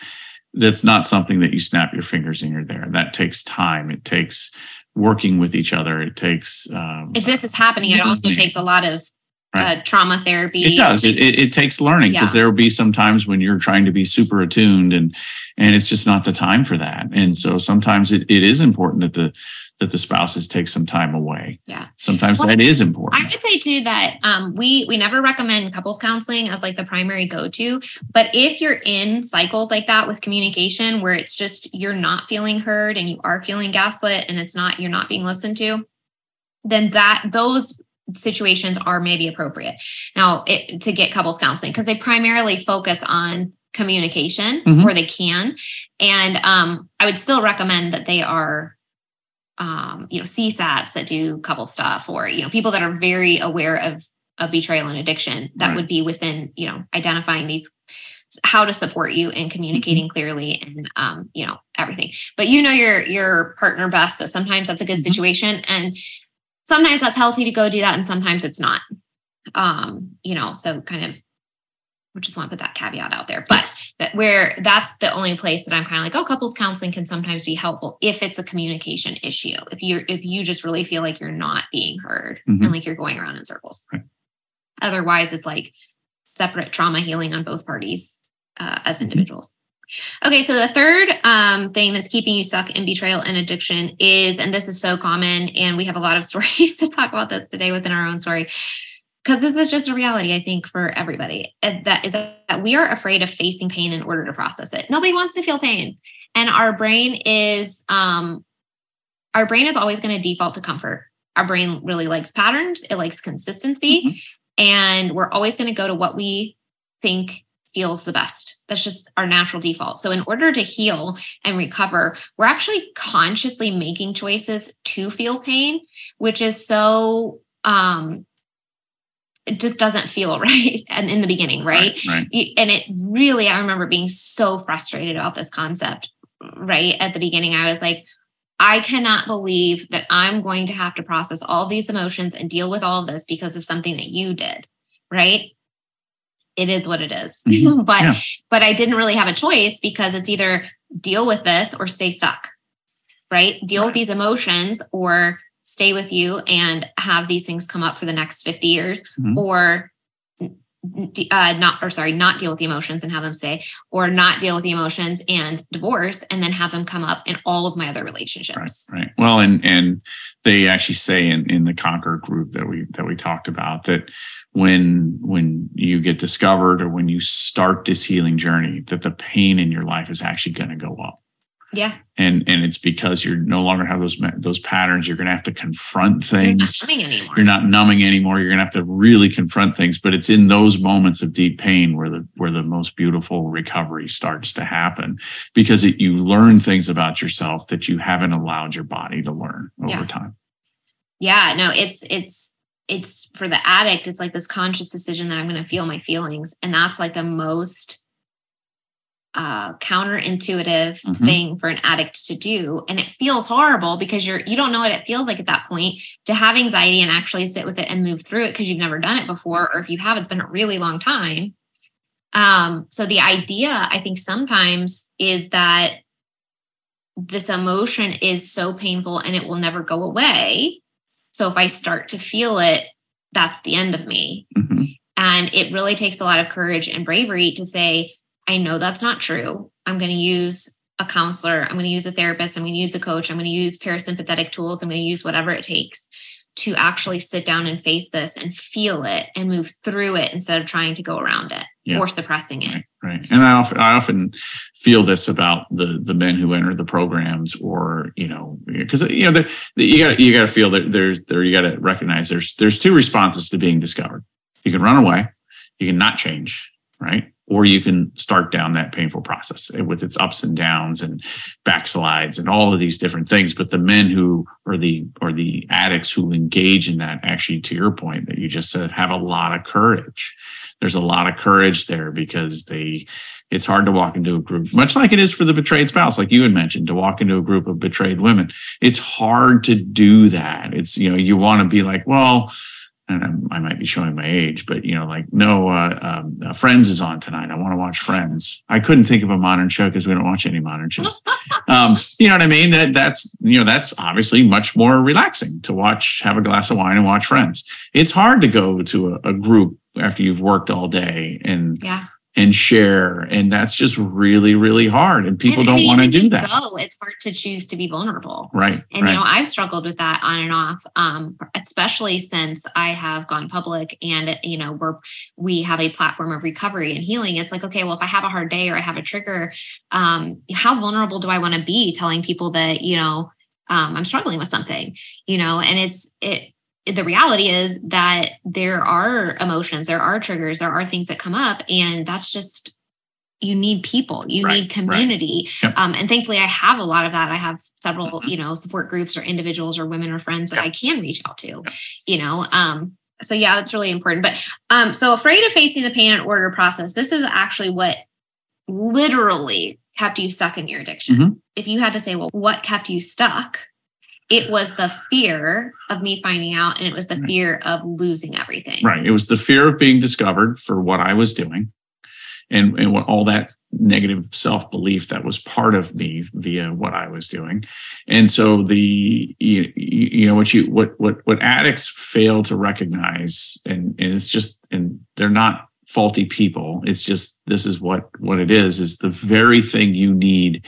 that's not something that you snap your fingers and you're there. That takes time. It takes working with each other. It takes. Um, if this is happening, it also takes a lot of right. uh, trauma therapy. It does. It, it, it takes learning because yeah. there will be some times when you're trying to be super attuned and and it's just not the time for that. And so sometimes it, it is important that the that the spouses take some time away. Yeah. Sometimes Well, that is important. I would say too that um, we we never recommend couples counseling as like the primary go to. But if you're in cycles like that with communication where it's just you're not feeling heard and you are feeling gaslit and it's not you're not being listened to, then that those situations are maybe appropriate now it, to get couples counseling because they primarily focus on communication Mhm. where they can and um, i would still recommend that they are um, you know csats that do couple stuff or you know people that are very aware of of betrayal and addiction that Right. would be within you know identifying these how to support you in communicating clearly and um, you know everything but you know your your partner best so sometimes that's a good Mhm. situation and sometimes that's healthy to go do that and sometimes it's not um you know so kind of we just want to put that caveat out there but that where that's the only place that i'm kind of like oh couples counseling can sometimes be helpful if it's a communication issue if you're if you just really feel like you're not being heard Mhm. and like you're going around in circles Right. otherwise it's like separate trauma healing on both parties uh, as Mhm. individuals Okay, so the third um, thing that's keeping you stuck in betrayal and addiction is, and this is so common, and we have a lot of stories to talk about this today within our own story, because this is just a reality, I think, for everybody. That is that we are afraid of facing pain in order to process it. Nobody wants to feel pain, and our brain is, um, our brain is always going to default to comfort. Our brain really likes patterns, it likes consistency, Mhm. and we're always going to go to what we think feels the best. That's just our natural default. So, in order to heal and recover, we're actually consciously making choices to feel pain, which is so, um, it just doesn't feel right. And in the beginning, right? Right. Y- And it really, I remember being so frustrated about this concept, right? At the beginning, I was like, I cannot believe that I'm going to have to process all these emotions and deal with all of this because of something that you did, right? It is what it is. Mhm. but Yeah. but I didn't really have a choice because it's either deal with this or stay stuck. Right? Deal with these emotions or stay with you and have these things come up for the next 50 years Mhm. or uh, not or sorry not deal with the emotions and have them stay or not deal with the emotions and divorce and then have them come up in all of my other relationships Right. Well, and and they actually say in in the Conquer group that we that we talked about that when when you get discovered or when you start this healing journey, that the pain in your life is actually going to go up. yeah And and it's because you're no longer have those those patterns. You're going to have to confront things you're not things. anymore You're not numbing anymore. You're going to have to really confront things. But it's in those moments of deep pain where the where the most beautiful recovery starts to happen because it, you learn things about yourself that you haven't allowed your body to learn over Yeah. time. yeah no it's it's it's for the addict it's like this conscious decision that i'm going to feel my feelings and that's like the most uh counterintuitive Mhm. thing for an addict to do and it feels horrible because you're you don't know what it feels like at that point to have anxiety and actually sit with it and move through it because you've never done it before or if you have it's been a really long time um so the idea i think sometimes is that this emotion is so painful and it will never go away so if I start to feel it, that's the end of me. Mhm. And it really takes a lot of courage and bravery to say, I know that's not true. I'm going to use a counselor. I'm going to use a therapist. I'm going to use a coach. I'm going to use parasympathetic tools. I'm going to use whatever it takes to actually sit down and face this and feel it and move through it instead of trying to go around it Yeah. or suppressing it. Right, right. And I often I often feel this about the the men who enter the programs, or you know, because you know, the, the, you got you got to feel that there's there you got to recognize there's there's two responses to being discovered. You can run away, you can not change, right? Or you can start down that painful process eh, with its ups and downs and backslides and all of these different things. But the men who or the or the addicts who engage in that, actually, to your point that you just said, have a lot of courage. There's a lot of courage there because they it's hard to walk into a group much like it is for the betrayed spouse like you had mentioned to walk into a group of betrayed women. It's hard to do that. It's you know you want to be like well and I'm- i might be showing my age but you know like no uh, um, uh, friends is on tonight. I want to watch friends. I couldn't think of a modern show because we don't watch any modern shows. Um, you know what i mean? That that's you know that's obviously much more relaxing to watch have a glass of wine and watch friends. It's hard to go to a, a group after you've worked all day and Yeah. And share. And that's just really really hard. And people And don't want to do that. Go, it's hard to choose to be vulnerable. right And right. you know, I've struggled with that on and off, um, especially since I have gone public and you know, we're we have a platform of recovery and healing. It's like, okay, well, if I have a hard day or I have a trigger, um, how vulnerable do I want to be telling people that, you know, um, I'm struggling with something, you know, and it's it the reality is that there are emotions, there are triggers, there are things that come up, and that's just you need people, you Right, need right. community. Yep. Um, and thankfully, I have a lot of that. I have several, Mhm. you know, support groups or individuals or women or friends that Yep. I can reach out to, Yep. you know. Um, so yeah, that's really important. But um, so afraid of facing the pain and order process. This is actually what literally kept you stuck in your addiction. Mhm. If you had to say, well, what kept you stuck? It was the fear of me finding out, and it was the Right. fear of losing everything. right it was the fear of being discovered for what i was doing and and what all that negative self-belief that was part of me via what i was doing and so the you, you know what you what what what addicts fail to recognize and, and it's just and they're not faulty people it's just this is what what it is is the very thing you need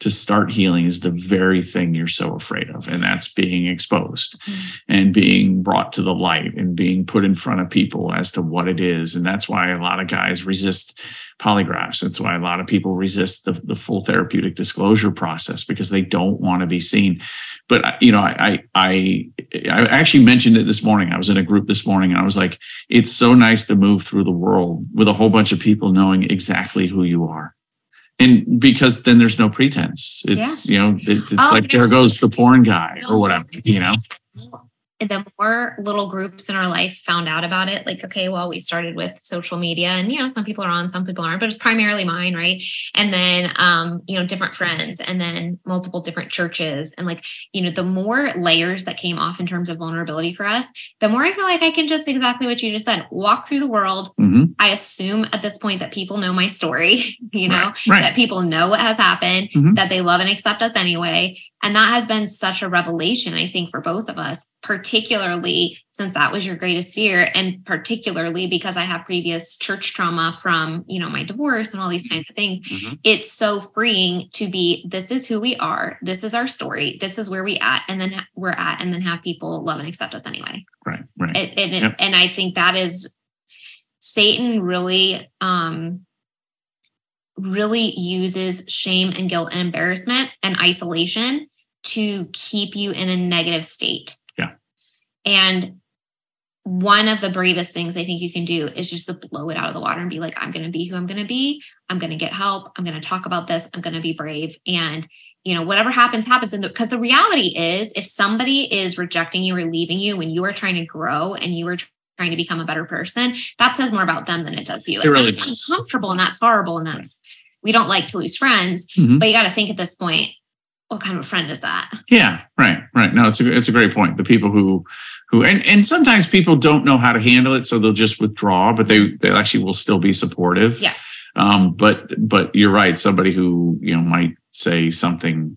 to start healing is the very thing you're so afraid of and that's being exposed Mm. and being brought to the light and being put in front of people as to what it is and that's why a lot of guys resist polygraphs. That's why a lot of people resist the, the full therapeutic disclosure process because they don't want to be seen. But you know I, I i actually mentioned it this morning. I was in a group this morning and i was like it's so nice to move through the world with a whole bunch of people knowing exactly who you are and because then there's no pretense. It's you know it, it's Oh, like there goes the porn guy or whatever you know the more little groups in our life found out about it, like, okay, well, we started with social media and, you know, some people are on, some people aren't, but it's primarily mine, right? And then, um, you know, different friends and then multiple different churches. And like, you know, the more layers that came off in terms of vulnerability for us, the more I feel like I can just exactly what you just said walk through the world. Mhm. I assume at this point that people know my story, you know, right, right. that people know what has happened, Mhm. that they love and accept us anyway. And that has been such a revelation, I think, for both of us, particularly since that was your greatest fear, and particularly because I have previous church trauma from, you know, my divorce and all these kinds of things. Mhm. It's so freeing to be this is who we are, this is our story, this is where we at, and then we're at, and then have people love and accept us anyway. right right It, and, Yep. and I think that is Satan really um really uses shame and guilt and embarrassment and isolation to keep you in a negative state. And one of the bravest things I think you can do is just to blow it out of the water and be like, I'm going to be who I'm going to be. I'm going to get help. I'm going to talk about this. I'm going to be brave. And, you know, whatever happens, happens. And because the reality is, if somebody is rejecting you or leaving you when you are trying to grow and you are trying to become a better person, that says more about them than it does you. It And really that's does. uncomfortable and that's horrible. And that's, we don't like to lose friends, Mhm. but you got to think at this point, what kind of a friend is that? Yeah, right, right. No, it's a it's a great point. The people who who and and sometimes people don't know how to handle it, so they'll just withdraw, but they they actually will still be supportive. Yeah. Um, but but you're right. Somebody who you know might say something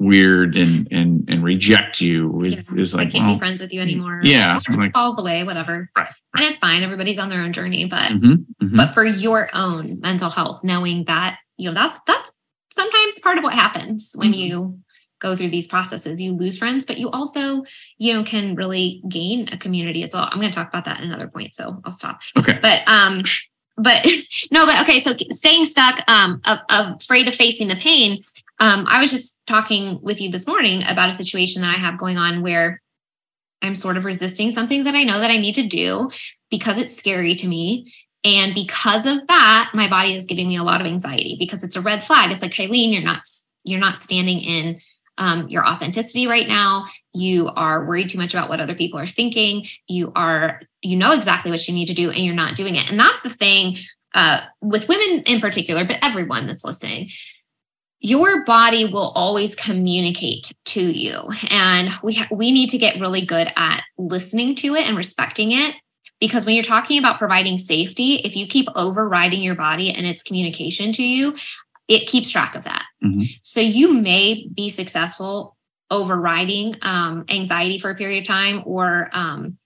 weird and and and reject you is, Yeah. is I can't well, be friends with you anymore. yeah, like- falls away, whatever. Right, And it's fine. Everybody's on their own journey, but mhm, mhm. but for your own mental health, knowing that you know that that's sometimes part of what happens when Mhm. you go through these processes. You lose friends, but you also you know can really gain a community as well. I'm going to talk about that in another point, so I'll stop. okay. But um, but no, but okay. So staying stuck, um, afraid of facing the pain. Um, I was just talking with you this morning about a situation that I have going on where I'm sort of resisting something that I know that I need to do because it's scary to me. And because of that, my body is giving me a lot of anxiety because it's a red flag. It's like, Kylene, you're not you're not standing in um, your authenticity right now. You are worried too much about what other people are thinking. You are you know exactly what you need to do, and you're not doing it. And that's the thing uh, with women in particular, but everyone that's listening. Your body will always communicate to you, and we ha- we need to get really good at listening to it and respecting it because when you're talking about providing safety, if you keep overriding your body and its communication to you, it keeps track of that. Mhm. So you may be successful overriding um, anxiety for a period of time or um,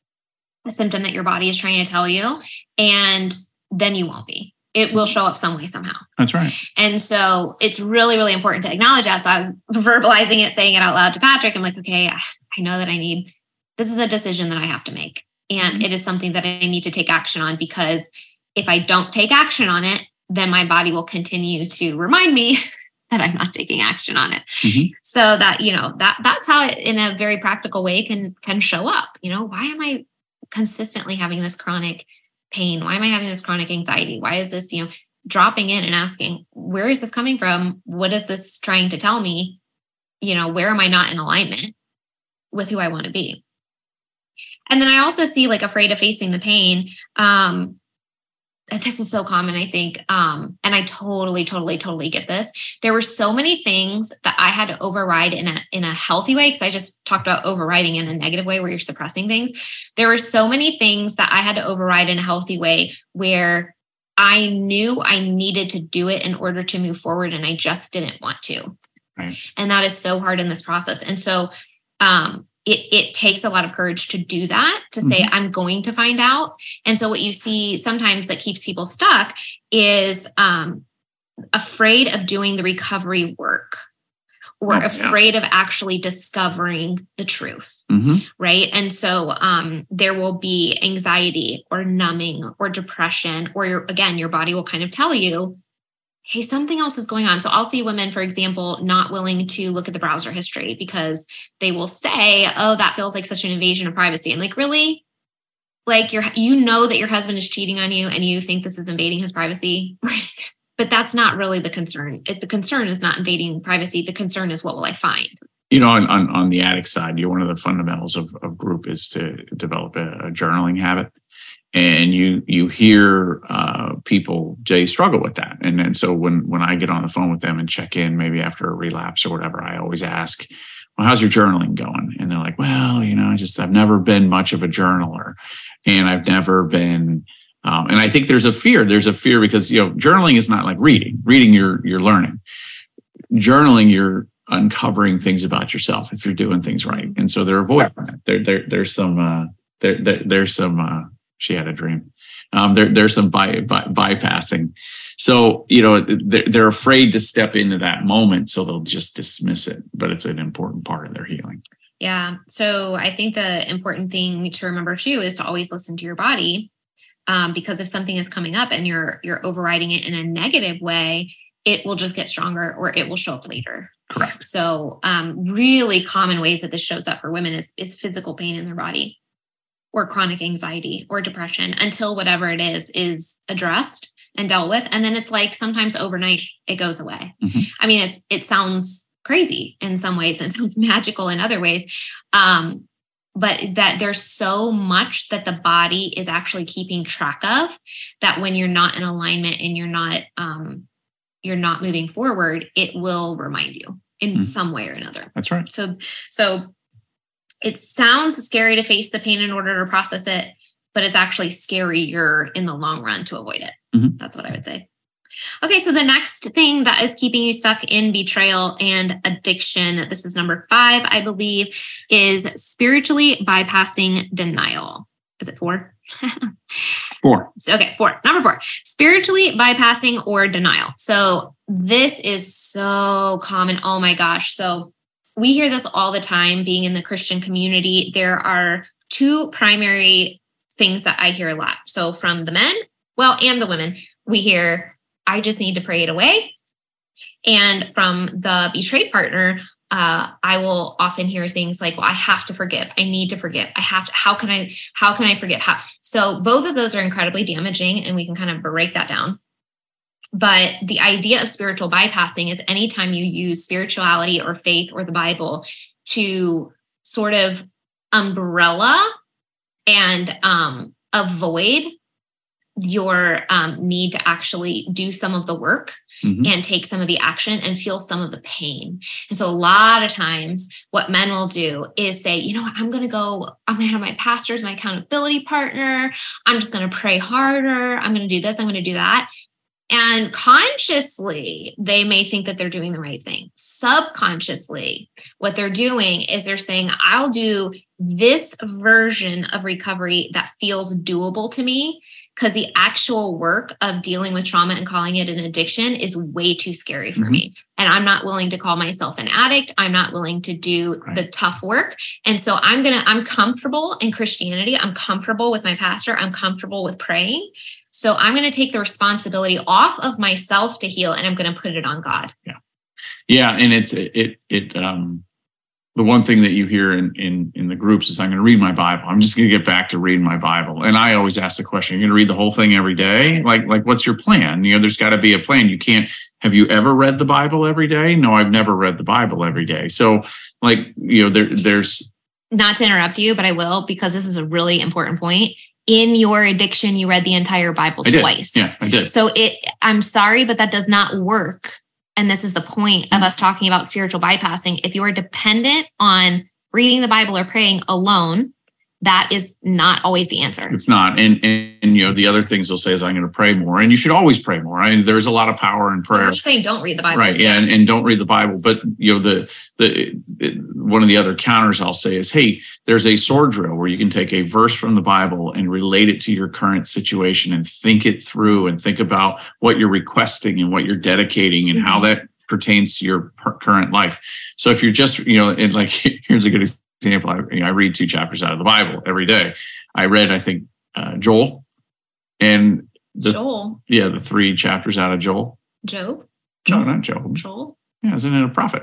a symptom that your body is trying to tell you, and then you won't be. it will show up some way somehow. That's right. And so it's really, really important to acknowledge that. So I was verbalizing it, saying it out loud to Patrick. I'm like, okay, I know that I need, this is a decision that I have to make. And mm-hmm. it is something that I need to take action on because if I don't take action on it, then my body will continue to remind me that I'm not taking action on it. Mm-hmm. So that, you know, that that's how it in a very practical way can can show up. You know, why am I consistently having this chronic pain? Why am I having this chronic anxiety? Why is this, you know, dropping in and asking, where is this coming from? What is this trying to tell me? You know, where am I not in alignment with who I want to be? And then I also see like afraid of facing the pain. Um, this is so common, I think. Um, and I totally, totally, totally get this. There were so many things that I had to override in a in a healthy way, because I just talked about overriding in a negative way where you're suppressing things. There were so many things that I had to override in a healthy way where I knew I needed to do it in order to move forward, and I just didn't want to. Right. And that is so hard in this process. And so um, it, it takes a lot of courage to do that to say mm-hmm. i'm going to find out and so what you see sometimes that keeps people stuck is um, afraid of doing the recovery work or oh, afraid yeah. of actually discovering the truth mm-hmm. right and so um, there will be anxiety or numbing or depression or your, again your body will kind of tell you hey, something else is going on. So I'll see women, for example, not willing to look at the browser history because they will say, oh, that feels like such an invasion of privacy. I'm like, really? Like you're you know that your husband is cheating on you and you think this is invading his privacy. but that's not really the concern. If the concern is not invading privacy, the concern is what will I find? You know, on, on, on the addict side, you're one of the fundamentals of, of group is to develop a, a journaling habit and you you hear uh, people they struggle with that. And then so when when i get on the phone with them and check in maybe after a relapse or whatever i always ask well how's your journaling going? And they're like well you know i just i've never been much of a journaler and i've never been um, and i think there's a fear. There's a fear because you know journaling is not like reading. Reading you're you're learning. Journaling you're uncovering things about yourself if you're doing things right. And so they're avoiding that. There, there there's some uh there, there there's some uh she had a dream. Um, there, there's some by, by, bypassing. So, you know, they're, they're afraid to step into that moment. So they'll just dismiss it, but it's an important part of their healing. Yeah. So I think the important thing to remember too is to always listen to your body. Um, because if something is coming up and you're you're overriding it in a negative way, it will just get stronger or it will show up later. Correct. So um, really common ways that this shows up for women is, is physical pain in their body or chronic anxiety or depression until whatever it is is addressed and dealt with. And then it's like sometimes overnight it goes away. Mm-hmm. i mean it's it sounds crazy in some ways and it sounds magical in other ways. Um, but that there's so much that the body is actually keeping track of that when you're not in alignment and you're not um, you're not moving forward it will remind you in mm-hmm. some way or another. That's right. So so it sounds scary to face the pain in order to process it, but it's actually scarier in the long run to avoid it. Mm-hmm. That's what I would say. Okay, so the next thing that is keeping you stuck in betrayal and addiction, this is number five, I believe, is spiritually bypassing denial. Is it four? four. Okay, four. Number four, spiritually bypassing or denial. So this is so common. Oh my gosh. So we hear this all the time being in the Christian community. There are two primary things that I hear a lot. So from the men, well, and the women, we hear, I just need to pray it away. And from the betrayed partner, uh, I will often hear things like, well, I have to forgive. I need to forgive. I have to, how can I, how can I forget? How? So both of those are incredibly damaging and we can kind of break that down. But the idea of spiritual bypassing is anytime you use spirituality or faith or the Bible to sort of umbrella and um, avoid your um, need to actually do some of the work mm-hmm. and take some of the action and feel some of the pain. And so, a lot of times, what men will do is say, you know what, I'm going to go, I'm going to have my pastor as my accountability partner. I'm just going to pray harder. I'm going to do this, I'm going to do that. And consciously, they may think that they're doing the right thing. Subconsciously, what they're doing is they're saying, I'll do this version of recovery that feels doable to me because the actual work of dealing with trauma and calling it an addiction is way too scary for Mhm. me. And I'm not willing to call myself an addict. I'm not willing to do Right. the tough work. And so I'm going to, I'm comfortable in Christianity. I'm comfortable with my pastor. I'm comfortable with praying. So I'm going to take the responsibility off of myself to heal and I'm going to put it on God. Yeah. Yeah, and it's it it um the one thing that you hear in in in the groups is I'm going to read my Bible. I'm just going to get back to reading my Bible. And I always ask the question, you're going to read the whole thing every day? Like like what's your plan? You know, there's got to be a plan. You can't have you ever read the Bible every day? No, I've never read the Bible every day. So like, you know, there there's Not to interrupt you, but I will because this is a really important point. In your addiction, you read the entire Bible I did. twice. Yeah, I did. So it I'm sorry, but that does not work. And this is the point of mm. us talking about spiritual bypassing. If you are dependent on reading the Bible or praying alone, that is not always the answer. It's not. And, and and you know, the other things they'll say is I'm going to pray more. And you should always pray more. I mean, there's a lot of power in prayer. saying don't read the Bible. right yeah and, and don't read the bible but you know the the one of the other counters i'll say is hey there's a sword drill where you can take a verse from the bible and relate it to your current situation and think it through and think about what you're requesting and what you're dedicating and how Mhm. that pertains to your per- current life so if you're just you know and like here's a good example i, you know, I read two chapters out of the bible every day i read i think uh, joel and the Joel, yeah the three chapters out of joel Job, no not joel Joel, yeah isn't it a prophet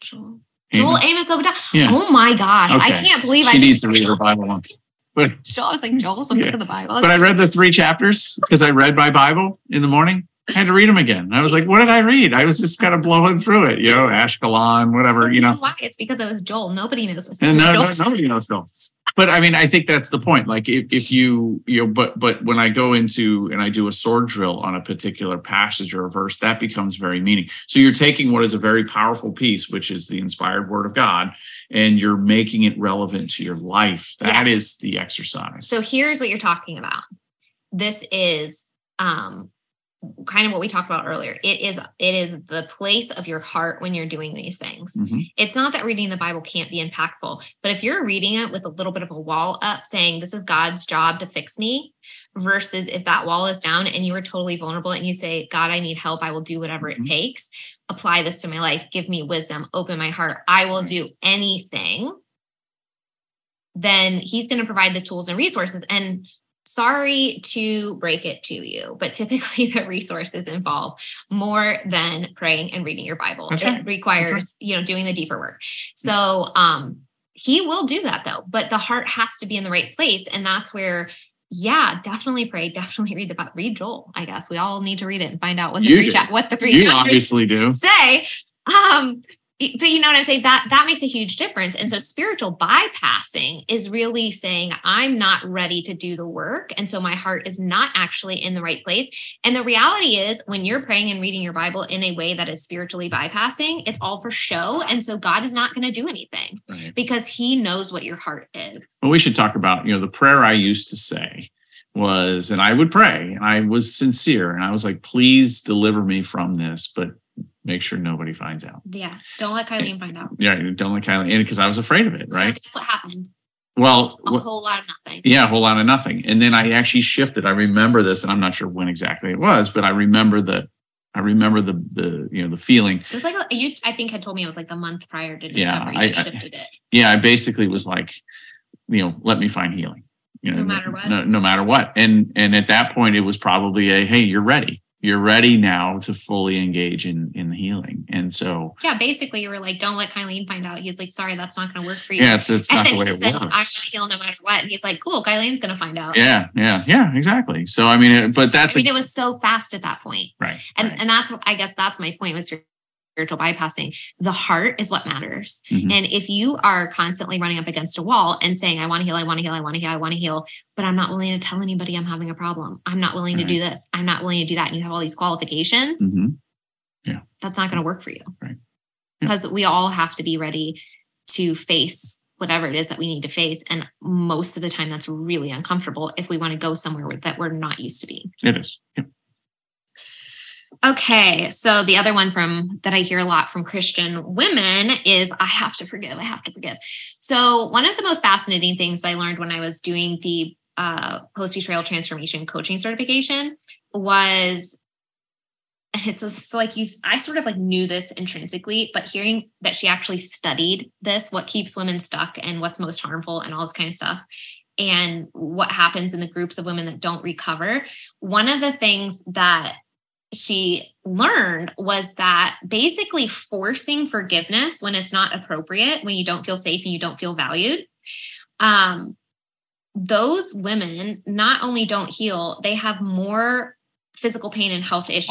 Joel, Joel, Amos? Obadiah. Yeah. Oh my gosh. I can't believe I she just needs to read her Bible once. But Joel, I was like, Joel's a Yeah. of the Bible. but I read the three chapters because I read my Bible in the morning. I had to read them again. I was like, what did I read? I was just kind of blowing through it, you know, Ashkelon, whatever, you know. why? It's because it was Joel. Nobody knows what's And no, no, nobody knows Bill. But I mean, I think that's the point. Like if, if you, you know, but but when I go into and I do a sword drill on a particular passage or a verse, that becomes very meaning. So you're taking what is a very powerful piece, which is the inspired word of God, and you're making it relevant to your life. That is the exercise. So here's what you're talking about. This is um kind of what we talked about earlier. It is it is the place of your heart when you're doing these things. Mhm. It's not that reading the Bible can't be impactful, but if you're reading it with a little bit of a wall up saying this is God's job to fix me versus if that wall is down and you are totally vulnerable and you say, God, I need help. I will do whatever it Mhm. takes. Apply this to my life. Give me wisdom. Open my heart. I will Right. do anything. Then he's going to provide the tools and resources. And sorry to break it to you, but typically the resources involve more than praying and reading your Bible. That's it right. requires, you know, doing the deeper work. So um he will do that though, but the heart has to be in the right place. And that's where yeah, definitely pray. Definitely read the Bible. Read Joel. I guess we all need to read it and find out what the You three cha- what the three You obviously do. say. Um, but you know what I'm saying? That that makes a huge difference. And so spiritual bypassing is really saying I'm not ready to do the work. And so my heart is not actually in the right place. And the reality is when you're praying and reading your Bible in a way that is spiritually bypassing, it's all for show. And so God is not going to do anything Right. because he knows what your heart is. Well, we should talk about, you know, the prayer I used to say was, and I would pray, and I was sincere, and I was like, please deliver me from this, but make sure nobody finds out. Yeah. Don't let Kylie find out. Yeah, don't let Kylie in because I was afraid of it, Right. So guess what happened? Well, A wh- whole lot of nothing. yeah, a whole lot of nothing. And then I actually shifted. I remember this, and I'm not sure when exactly it was, but I remember the, I remember the, the, you know, the feeling. It was like a, you. I think had told me it was like the month prior to Yeah, December. I- you I- shifted it. yeah, I basically was like, you know, let me find healing. You know, No matter what? No, no matter what. And and at that point, it was probably a hey, you're ready. You're ready now to fully engage in in the healing. And so Yeah, basically, you were like, "Don't let Kylie find out." He's like, "Sorry, that's not going to work for you." yeah, it's it's and not the way he it said, "I'm gonna heal no matter what." And he's like, "Cool, Kylene's going to find out." Yeah, yeah, yeah, exactly. So I mean, it, but that's I mean, a, it was so fast at that point, right. and right. and that's I guess that's my point with spiritual bypassing. The heart is what matters, Mhm. and if you are constantly running up against a wall and saying, "I want to heal, I want to heal, I want to heal, I want to heal," but I'm not willing to tell anybody I'm having a problem. I'm not willing to do this. I'm not willing to do that, and you have all these qualifications. Mhm. that's not going to work for you. Right. Yeah. Because we all have to be ready to face whatever it is that we need to face. And most of the time, that's really uncomfortable if we want to go somewhere that we're not used to being. It is. Yeah. Okay. So the other one from that I hear a lot from Christian women is I have to forgive. I have to forgive. So one of the most fascinating things I learned when I was doing the uh, post betrayal transformation coaching certification was and it's just like you i sort of like knew this intrinsically but hearing that she actually studied this what keeps women stuck and what's most harmful and all this kind of stuff and what happens in the groups of women that don't recover one of the things that she learned was that basically forcing forgiveness when it's not appropriate when you don't feel safe and you don't feel valued um, those women not only don't heal they have more physical pain and health issues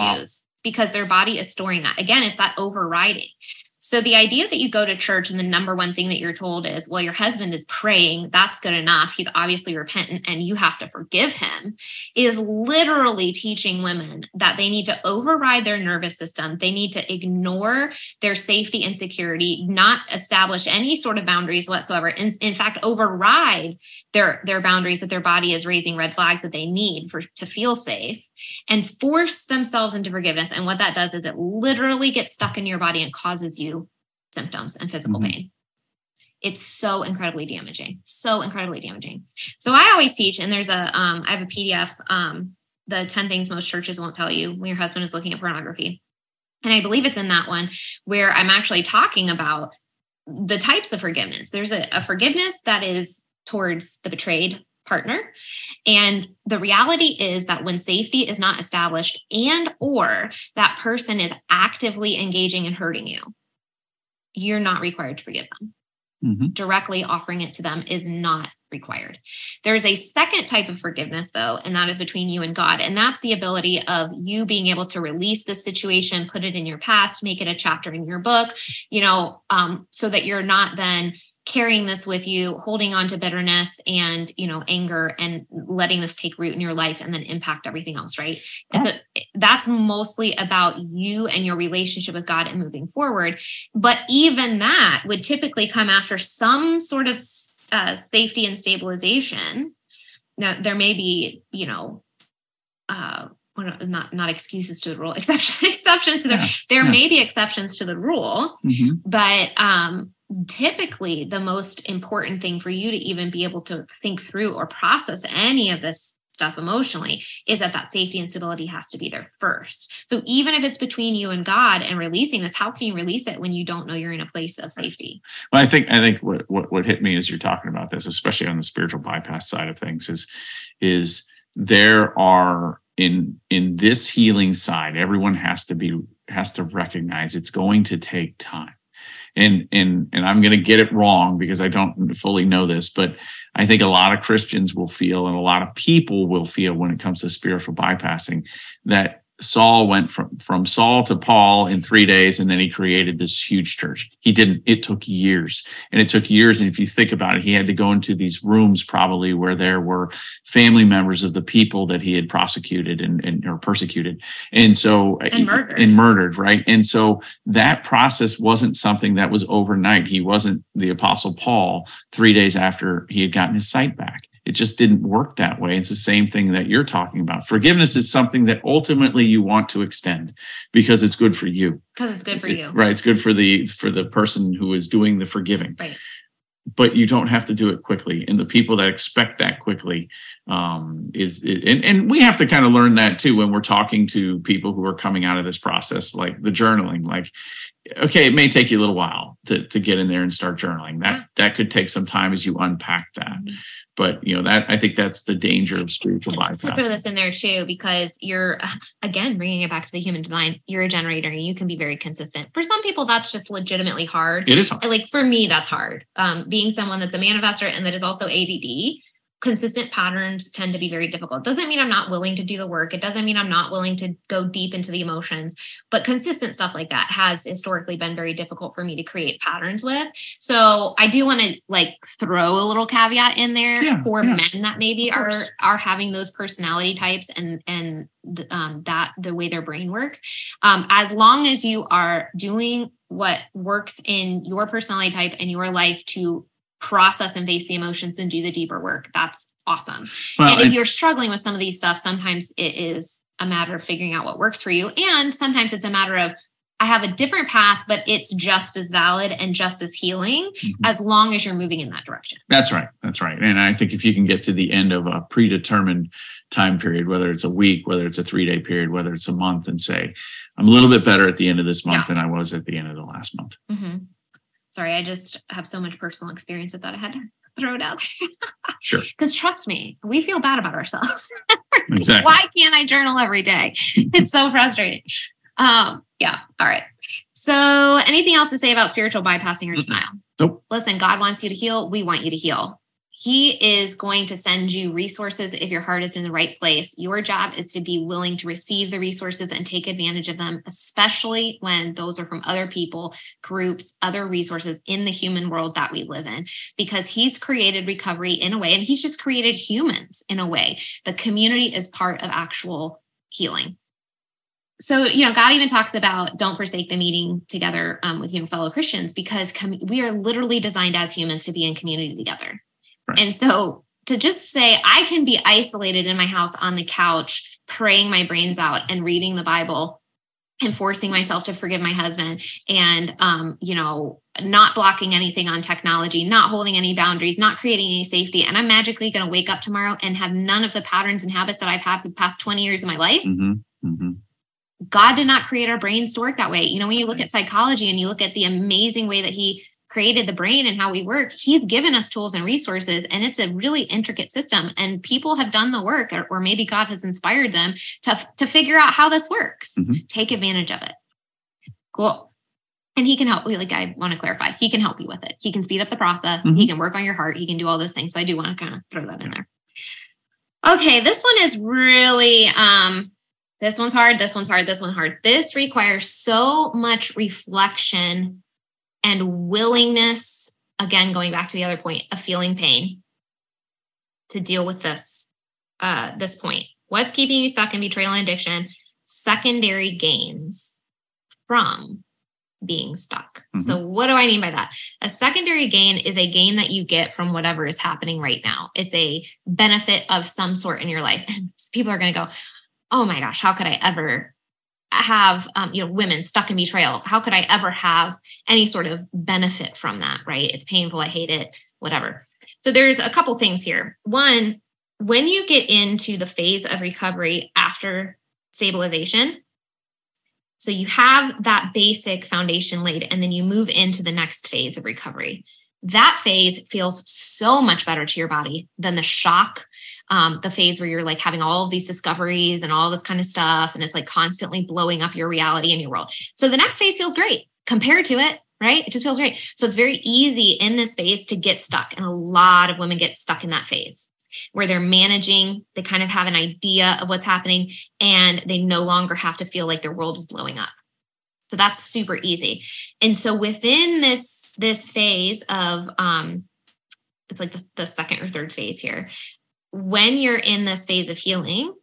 wow. because their body is storing that. Again, it's that overriding. So the idea that you go to church and the number one thing that you're told is, well, your husband is praying, that's good enough. He's obviously repentant and you have to forgive him is literally teaching women that they need to override their nervous system. They need to ignore their safety and security, not establish any sort of boundaries whatsoever. In, in fact, override their, their boundaries that their body is raising red flags that they need for to feel safe and force themselves into forgiveness. And what that does is it literally gets stuck in your body and causes you symptoms and physical mm-hmm. pain. It's so incredibly damaging, so incredibly damaging. So I always teach, and there's a, um, I have a PDF, um, the 10 things most churches won't tell you when your husband is looking at pornography. And I believe it's in that one where I'm actually talking about the types of forgiveness. There's a, a forgiveness that is towards the betrayed partner. And the reality is that when safety is not established and or that person is actively engaging and hurting you you're not required to forgive them. Mm-hmm. directly offering it to them is not required. There's a second type of forgiveness though and that is between you and god and that's the ability of you being able to release the situation put it in your past make it a chapter in your book you know um, so that you're not then carrying this with you holding on to bitterness and you know anger and letting this take root in your life and then impact everything else right yeah. that's mostly about you and your relationship with god and moving forward but even that would typically come after some sort of uh, safety and stabilization now there may be you know uh, not not excuses to the rule exception exceptions to the yeah. there yeah. may be exceptions to the rule mm-hmm. but um typically the most important thing for you to even be able to think through or process any of this stuff emotionally is that that safety and stability has to be there first. So even if it's between you and God and releasing this, how can you release it when you don't know you're in a place of safety? Well, I think I think what what, what hit me as you're talking about this, especially on the spiritual bypass side of things, is is there are in in this healing side, everyone has to be has to recognize it's going to take time and and and I'm going to get it wrong because I don't fully know this, but I think a lot of Christians will feel and a lot of people will feel when it comes to spiritual bypassing that Saul went from from Saul to Paul in three days, and then he created this huge church. He didn't. It took years, and it took years. And if you think about it, he had to go into these rooms probably where there were family members of the people that he had prosecuted and, and or persecuted, and so uh, and murdered. and murdered, right? And so that process wasn't something that was overnight. He wasn't the Apostle Paul three days after he had gotten his sight back it just didn't work that way. It's the same thing that you're talking about. Forgiveness is something that ultimately you want to extend because it's good for you. Because it's good for you. Right. It's good for the for the person who is doing the forgiving. Right. But you don't have to do it quickly. And the people that expect that quickly um, is and, and we have to kind of learn that too when we're talking to people who are coming out of this process, like the journaling. Like okay, it may take you a little while to, to get in there and start journaling. That that could take some time as you unpack that. Mm-hmm. But you know that I think that's the danger of spiritual bypass. Throw this in there too, because you're again bringing it back to the human design. You're a generator, and you can be very consistent. For some people, that's just legitimately hard. It is hard. Like for me, that's hard. Um, being someone that's a manifestor and that is also ADD, consistent patterns tend to be very difficult. Doesn't mean I'm not willing to do the work. It doesn't mean I'm not willing to go deep into the emotions, but consistent stuff like that has historically been very difficult for me to create patterns with. So I do want to like throw a little caveat in there yeah, for yeah. men that maybe are are having those personality types and and um, that the way their brain works. Um, as long as you are doing what works in your personality type and your life to process and face the emotions and do the deeper work. That's awesome. Well, and if you're struggling with some of these stuff, sometimes it is a matter of figuring out what works for you. And sometimes it's a matter of I have a different path, but it's just as valid and just as healing Mhm. as long as you're moving in that direction. That's right. That's right. And I think if you can get to the end of a predetermined time period, whether it's a week, whether it's a three day period, whether it's a month, and say, I'm a little bit better at the end of this month Yeah. than I was at the end of the last month. Mm-hmm. Sorry, I just have so much personal experience. I thought I had to throw it out there. Sure. Because trust me, we feel bad about ourselves. Exactly. Why can't I journal every day? It's so frustrating. Um, yeah. All right. So, anything else to say about spiritual bypassing or denial? Nope. Listen, God wants you to heal. We want you to heal. He is going to send you resources if your heart is in the right place. Your job is to be willing to receive the resources and take advantage of them, especially when those are from other people, groups, other resources in the human world that we live in, because He's created recovery in a way, and He's just created humans in a way. The community is part of actual healing so you know god even talks about don't forsake the meeting together um, with you know fellow christians because com- we are literally designed as humans to be in community together Right. and so to just say i can be isolated in my house on the couch praying my brains out and reading the bible and forcing myself to forgive my husband and um, you know not blocking anything on technology not holding any boundaries not creating any safety. And i'm magically going to wake up tomorrow and have none of the patterns and habits that i've had for the past 20 years of my life. Hmm hmm God did not create our brains to work that way. You know, when you look at psychology and you look at the amazing way that He created the brain and how we work, He's given us tools and resources, and it's a really intricate system. And people have done the work, or, or maybe God has inspired them to, to figure out how this works. Mhm. Take advantage of it. Cool. And he can help. Like I want to clarify, he can help you with it. He can speed up the process. He Mhm. can work on your heart. He can do all those things. So I do want to kind of throw that in there. Okay, this one is really um this one's hard, this one's hard, this one's hard. This requires so much reflection and willingness. Again, going back to the other point of feeling pain to deal with this, uh, this point. What's keeping you stuck in betrayal and addiction? Secondary gains from being stuck. So, what do I mean by that? A secondary gain is a gain that you get from whatever is happening right now. It's a benefit of some sort in your life. People are going to go, oh my gosh, how could I ever have, um, you know, women stuck in betrayal? How could I ever have any sort of benefit from that? Right? It's painful. I hate it, whatever. So there's a couple things here. One, when you get into the phase of recovery after stabilization, so you have that basic foundation laid, and then you move into the next phase of recovery. That phase feels so much better to your body than the shock um, the phase where you're like having all of these discoveries and all this kind of stuff, and it's like constantly blowing up your reality and your world. So the next phase feels great compared to it, right? It just feels great. So it's very easy in this phase to get stuck, and a lot of women get stuck in that phase where they're managing, they kind of have an idea of what's happening, and they no longer have to feel like their world is blowing up. So that's super easy. And so within this this phase of um, it's like the, the second or third phase here when you're in this phase of healing,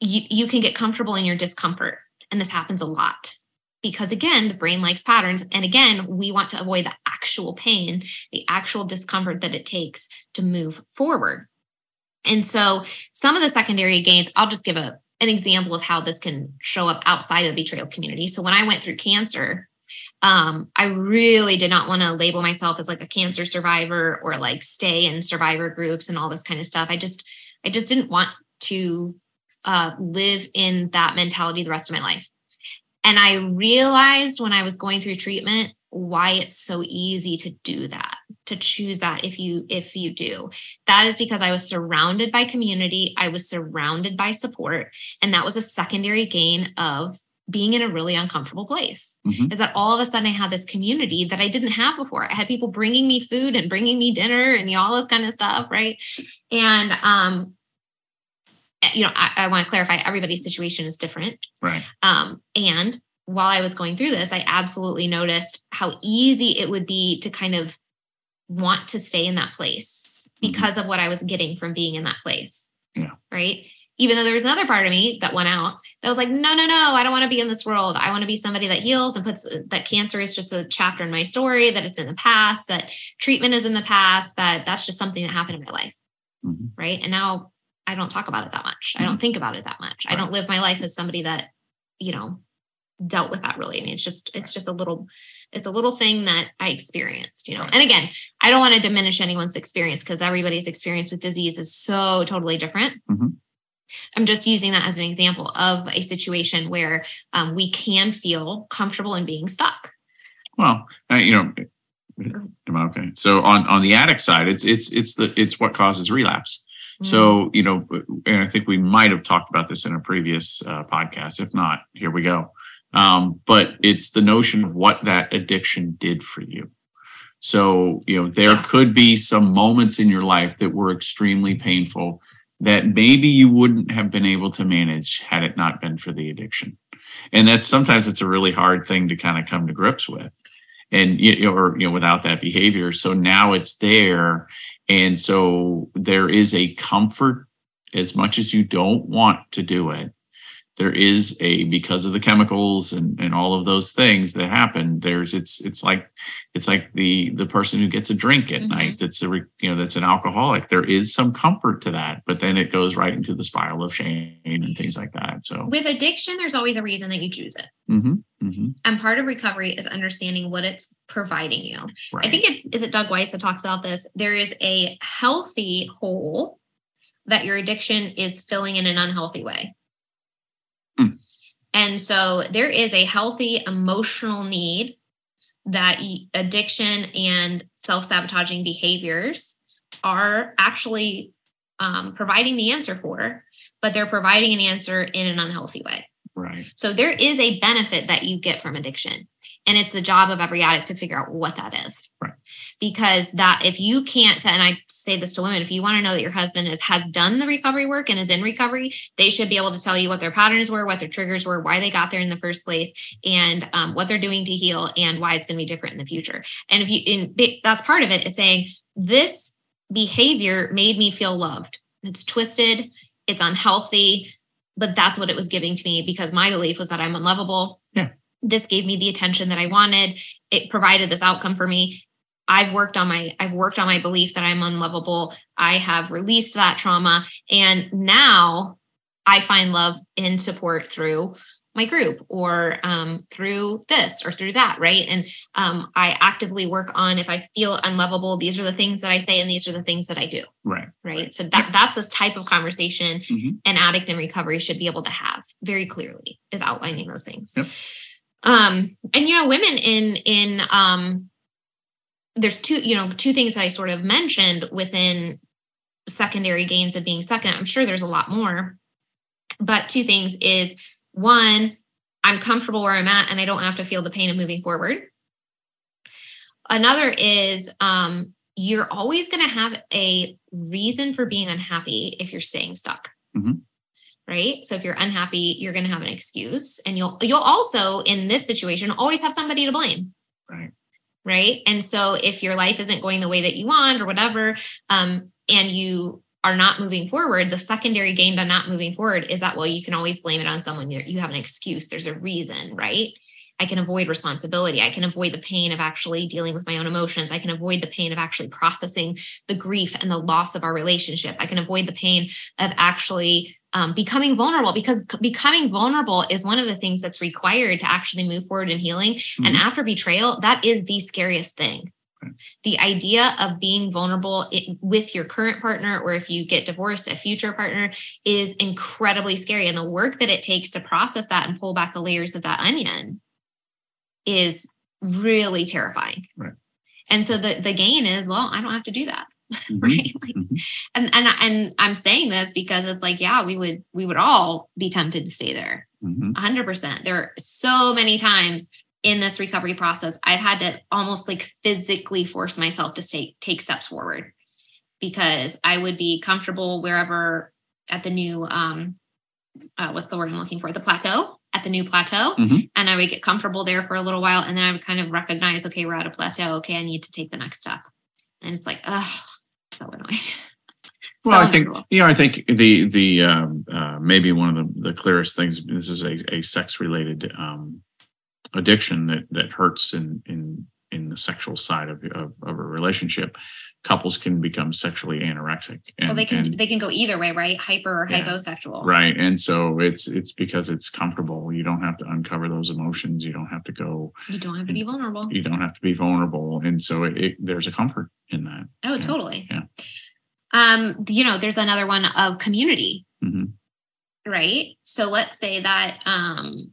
you, you can get comfortable in your discomfort. And this happens a lot because, again, the brain likes patterns. And again, we want to avoid the actual pain, the actual discomfort that it takes to move forward. And so, some of the secondary gains, I'll just give a, an example of how this can show up outside of the betrayal community. So, when I went through cancer, um, I really did not want to label myself as like a cancer survivor or like stay in survivor groups and all this kind of stuff. I just, I just didn't want to uh, live in that mentality the rest of my life. And I realized when I was going through treatment why it's so easy to do that to choose that if you if you do that is because i was surrounded by community i was surrounded by support and that was a secondary gain of being in a really uncomfortable place Mhm. is that all of a sudden I had this community that I didn't have before. I had people bringing me food and bringing me dinner and you know, all this kind of stuff, right? And um, you know, I, I want to clarify everybody's situation is different. Right. Um, and while I was going through this, I absolutely noticed how easy it would be to kind of want to stay in that place because of what I was getting from being in that place. Yeah. Right. Even though there was another part of me that went out that was like, no, no, no, I don't want to be in this world. I want to be somebody that heals and puts that cancer is just a chapter in my story, that it's in the past, that treatment is in the past, that that's just something that happened in my life. Mhm. Right. And now I don't talk about it that much. I don't think about it that much. I don't live my life as somebody that, you know, dealt with that really. I mean, it's just it's just a little it's a little thing that I experienced, you know. And again, I don't want to diminish anyone's experience because everybody's experience with disease is so totally different. Mm-hmm. I'm just using that as an example of a situation where um, we can feel comfortable in being stuck. Well, uh, you know, am I okay? So on on the addict side, it's it's it's the it's what causes relapse. Mm-hmm. So you know, and I think we might have talked about this in a previous uh, podcast. If not, here we go. Um, but it's the notion of what that addiction did for you. So you know, there yeah. could be some moments in your life that were extremely painful that maybe you wouldn't have been able to manage had it not been for the addiction. And that's sometimes it's a really hard thing to kind of come to grips with and you know, or you know without that behavior so now it's there and so there is a comfort as much as you don't want to do it there is a because of the chemicals and, and all of those things that happen there's it's it's like it's like the the person who gets a drink at mm-hmm. night that's a you know that's an alcoholic there is some comfort to that but then it goes right into the spiral of shame and things like that so with addiction there's always a reason that you choose it mm-hmm. Mm-hmm. and part of recovery is understanding what it's providing you right. i think it's is it doug weiss that talks about this there is a healthy hole that your addiction is filling in an unhealthy way. And so there is a healthy emotional need that addiction and self sabotaging behaviors are actually um, providing the answer for, but they're providing an answer in an unhealthy way. Right. So there is a benefit that you get from addiction. And it's the job of every addict to figure out what that is. Right. Because that if you can't, and I say this to women, if you want to know that your husband is has done the recovery work and is in recovery, they should be able to tell you what their patterns were, what their triggers were, why they got there in the first place, and um, what they're doing to heal and why it's going to be different in the future. And if you in that's part of it is saying this behavior made me feel loved. It's twisted, it's unhealthy, but that's what it was giving to me because my belief was that I'm unlovable. Yeah this gave me the attention that I wanted. It provided this outcome for me. I've worked on my I've worked on my belief that I'm unlovable. I have released that trauma and now I find love and support through my group or um, through this or through that, right? And um, I actively work on if I feel unlovable, these are the things that I say and these are the things that I do. Right. Right. So that that's this type of conversation mm-hmm. an addict in recovery should be able to have very clearly is outlining those things. Yep. Um, and you know, women in in um, there's two you know two things I sort of mentioned within secondary gains of being second. I'm sure there's a lot more, but two things is one, I'm comfortable where I'm at and I don't have to feel the pain of moving forward. Another is um, you're always going to have a reason for being unhappy if you're staying stuck. Mm-hmm right so if you're unhappy you're going to have an excuse and you'll you'll also in this situation always have somebody to blame right right and so if your life isn't going the way that you want or whatever um and you are not moving forward the secondary gain to not moving forward is that well you can always blame it on someone you have an excuse there's a reason right I can avoid responsibility. I can avoid the pain of actually dealing with my own emotions. I can avoid the pain of actually processing the grief and the loss of our relationship. I can avoid the pain of actually um, becoming vulnerable because becoming vulnerable is one of the things that's required to actually move forward in healing. Mm-hmm. And after betrayal, that is the scariest thing. The idea of being vulnerable with your current partner, or if you get divorced, a future partner, is incredibly scary. And the work that it takes to process that and pull back the layers of that onion is really terrifying. Right. And so the, the gain is, well, I don't have to do that. Mm-hmm. right. Like, mm-hmm. and, and, and I'm saying this because it's like, yeah, we would, we would all be tempted to stay there. Mm-hmm. 100%. There are so many times in this recovery process, I've had to almost like physically force myself to take, take steps forward because I would be comfortable wherever at the new, um, uh, what's the word I'm looking for? The plateau at the new plateau mm-hmm. and I would get comfortable there for a little while. And then I would kind of recognize, okay, we're at a plateau. Okay, I need to take the next step. And it's like, oh, so annoying. so well, I think you know, I think the the um, uh, maybe one of the, the clearest things. This is a, a sex related um, addiction that that hurts in in in the sexual side of, of, of a relationship couples can become sexually anorexic and, well they can and, they can go either way right? Hyper or yeah, hyposexual. Right and so it's it's because it's comfortable. You don't have to uncover those emotions. You don't have to go you don't have to be vulnerable. you don't have to be vulnerable and so it, it there's a comfort in that. Oh totally. Yeah. Um you know there's another one of community. Mm-hmm. right? So let's say that um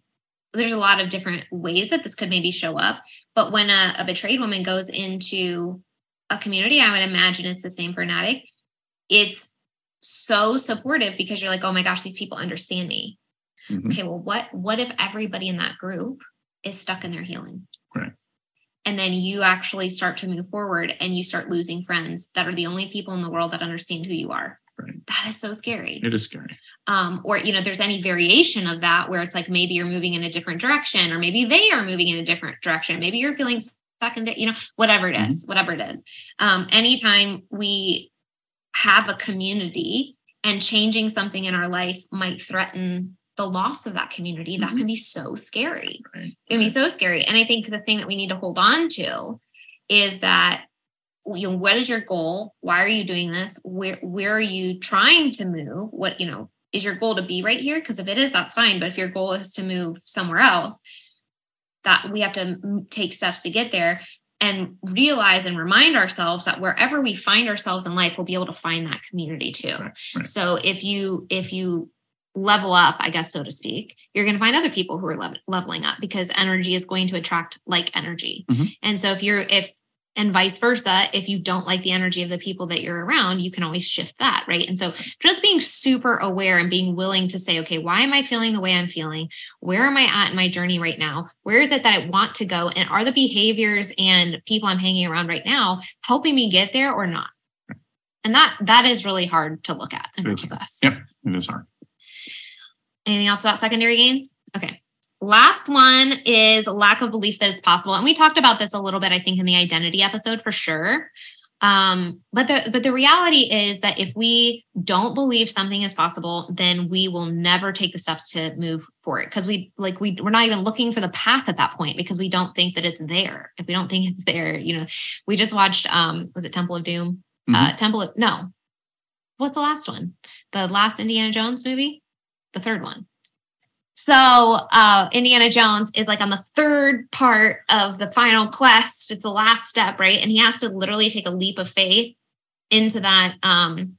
there's a lot of different ways that this could maybe show up but when a, a betrayed woman goes into a community, I would imagine it's the same for an addict. It's so supportive because you're like, oh my gosh, these people understand me. Mm-hmm. Okay, well, what what if everybody in that group is stuck in their healing? Right. And then you actually start to move forward and you start losing friends that are the only people in the world that understand who you are. Right. That is so scary. It is scary. Um, or you know, there's any variation of that where it's like maybe you're moving in a different direction, or maybe they are moving in a different direction. Maybe you're feeling second, you know, whatever it is, mm-hmm. whatever it is. Um, anytime we have a community and changing something in our life might threaten the loss of that community, mm-hmm. that can be so scary. Right. It can be so scary. And I think the thing that we need to hold on to is that you know what is your goal why are you doing this where where are you trying to move what you know is your goal to be right here because if it is that's fine but if your goal is to move somewhere else that we have to take steps to get there and realize and remind ourselves that wherever we find ourselves in life we'll be able to find that community too right, right. so if you if you level up i guess so to speak you're going to find other people who are leveling up because energy is going to attract like energy mm-hmm. and so if you're if and vice versa if you don't like the energy of the people that you're around you can always shift that right? And so just being super aware and being willing to say okay why am i feeling the way i'm feeling? Where am i at in my journey right now? Where is it that i want to go? And are the behaviors and people i'm hanging around right now helping me get there or not? And that that is really hard to look at and process yep it is hard. Anything else about secondary gains? Okay Last one is lack of belief that it's possible. And we talked about this a little bit, I think, in the identity episode for sure. Um, but the but the reality is that if we don't believe something is possible, then we will never take the steps to move for it because we like we we're not even looking for the path at that point because we don't think that it's there. If we don't think it's there, you know, we just watched um was it Temple of Doom? Mm-hmm. Uh Temple of no. What's the last one? The last Indiana Jones movie? The third one. So uh, Indiana Jones is like on the third part of the final quest. It's the last step, right? And he has to literally take a leap of faith into that um,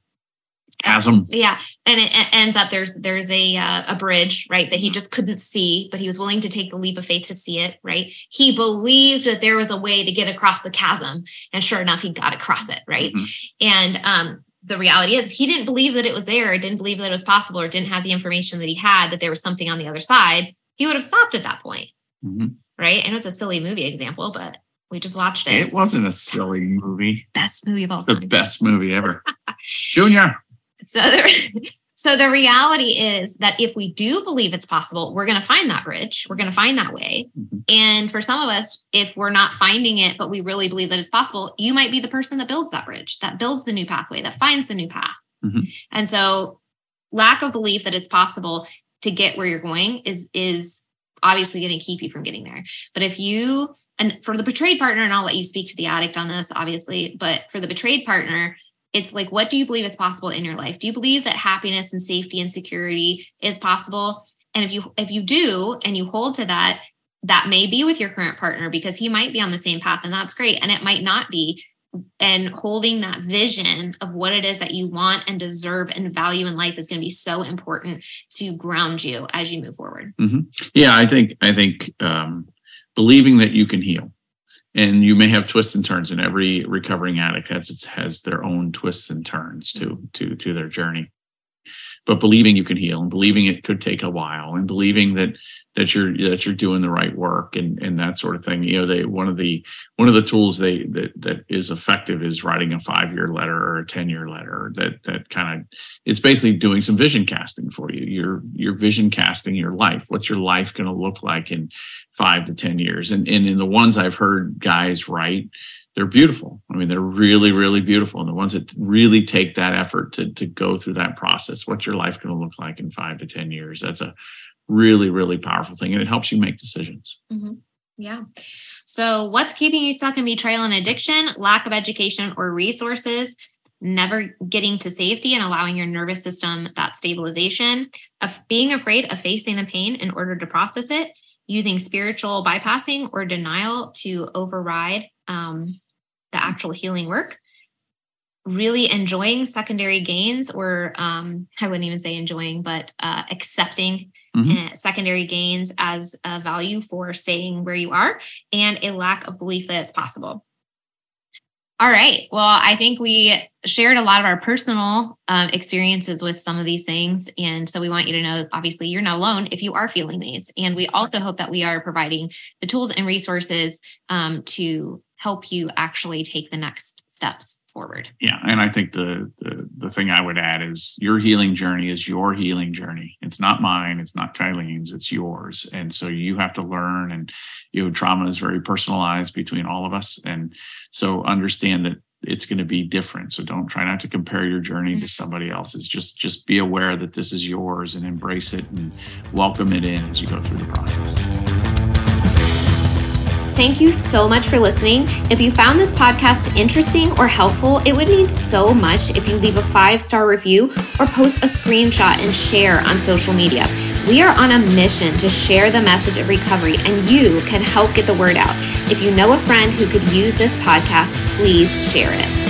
chasm. Yeah, and it, it, ends up there's there's a uh, a bridge, right, that he just couldn't see, but he was willing to take the leap of faith to see it, right? He believed that there was a way to get across the chasm, and sure enough, he got across it, right? Mm-hmm. And um, the reality is, if he didn't believe that it was there, didn't believe that it was possible, or didn't have the information that he had that there was something on the other side, he would have stopped at that point. Mm-hmm. Right. And it was a silly movie example, but we just watched it. It wasn't a silly movie. Best movie of all time. The best movie ever. Junior. So there, so the reality is that if we do believe it's possible, we're going to find that bridge. We're going to find that way. Mm-hmm. And for some of us, if we're not finding it, but we really believe that it's possible, you might be the person that builds that bridge, that builds the new pathway, that finds the new path. Mm-hmm. And so lack of belief that it's possible to get where you're going is is obviously going to keep you from getting there. But if you and for the betrayed partner, and I'll let you speak to the addict on this, obviously, but for the betrayed partner, it's like what do you believe is possible in your life? Do you believe that happiness and safety and security is possible? And if you if you do and you hold to that that may be with your current partner because he might be on the same path and that's great. And it might not be. And holding that vision of what it is that you want and deserve and value in life is going to be so important to ground you as you move forward. Mm-hmm. yeah i think i think um, believing that you can heal and you may have twists and turns and every recovering addict has has their own twists and turns to mm-hmm. to to their journey. But believing you can heal and believing it could take a while and believing that that you're that you're doing the right work and and that sort of thing you know they one of the one of the tools they that that is effective is writing a five year letter or a 10 year letter that that kind of it's basically doing some vision casting for you you're you're vision casting your life what's your life going to look like in five to 10 years and and in the ones i've heard guys write they're beautiful. I mean, they're really, really beautiful. And the ones that really take that effort to, to go through that process, what's your life going to look like in five to 10 years? That's a really, really powerful thing. And it helps you make decisions. Mm-hmm. Yeah. So, what's keeping you stuck in betrayal and addiction? Lack of education or resources, never getting to safety and allowing your nervous system that stabilization, of being afraid of facing the pain in order to process it, using spiritual bypassing or denial to override um, the actual healing work, really enjoying secondary gains, or um, I wouldn't even say enjoying, but uh, accepting mm-hmm. Uh, secondary gains as a value for staying where you are, and a lack of belief that it's possible. All right. Well, I think we shared a lot of our personal um, experiences with some of these things. And so we want you to know, obviously, you're not alone if you are feeling these. And we also hope that we are providing the tools and resources um, to help you actually take the next steps forward. Yeah, and I think the, the the thing I would add is your healing journey is your healing journey. It's not mine. It's not Kylene's. It's yours. And so you have to learn. And you know, trauma is very personalized between all of us. And so understand that it's going to be different. So don't try not to compare your journey mm-hmm. to somebody else's. Just just be aware that this is yours and embrace it and welcome it in as you go through the process. Thank you so much for listening. If you found this podcast interesting or helpful, it would mean so much if you leave a five star review or post a screenshot and share on social media. We are on a mission to share the message of recovery, and you can help get the word out. If you know a friend who could use this podcast, please share it.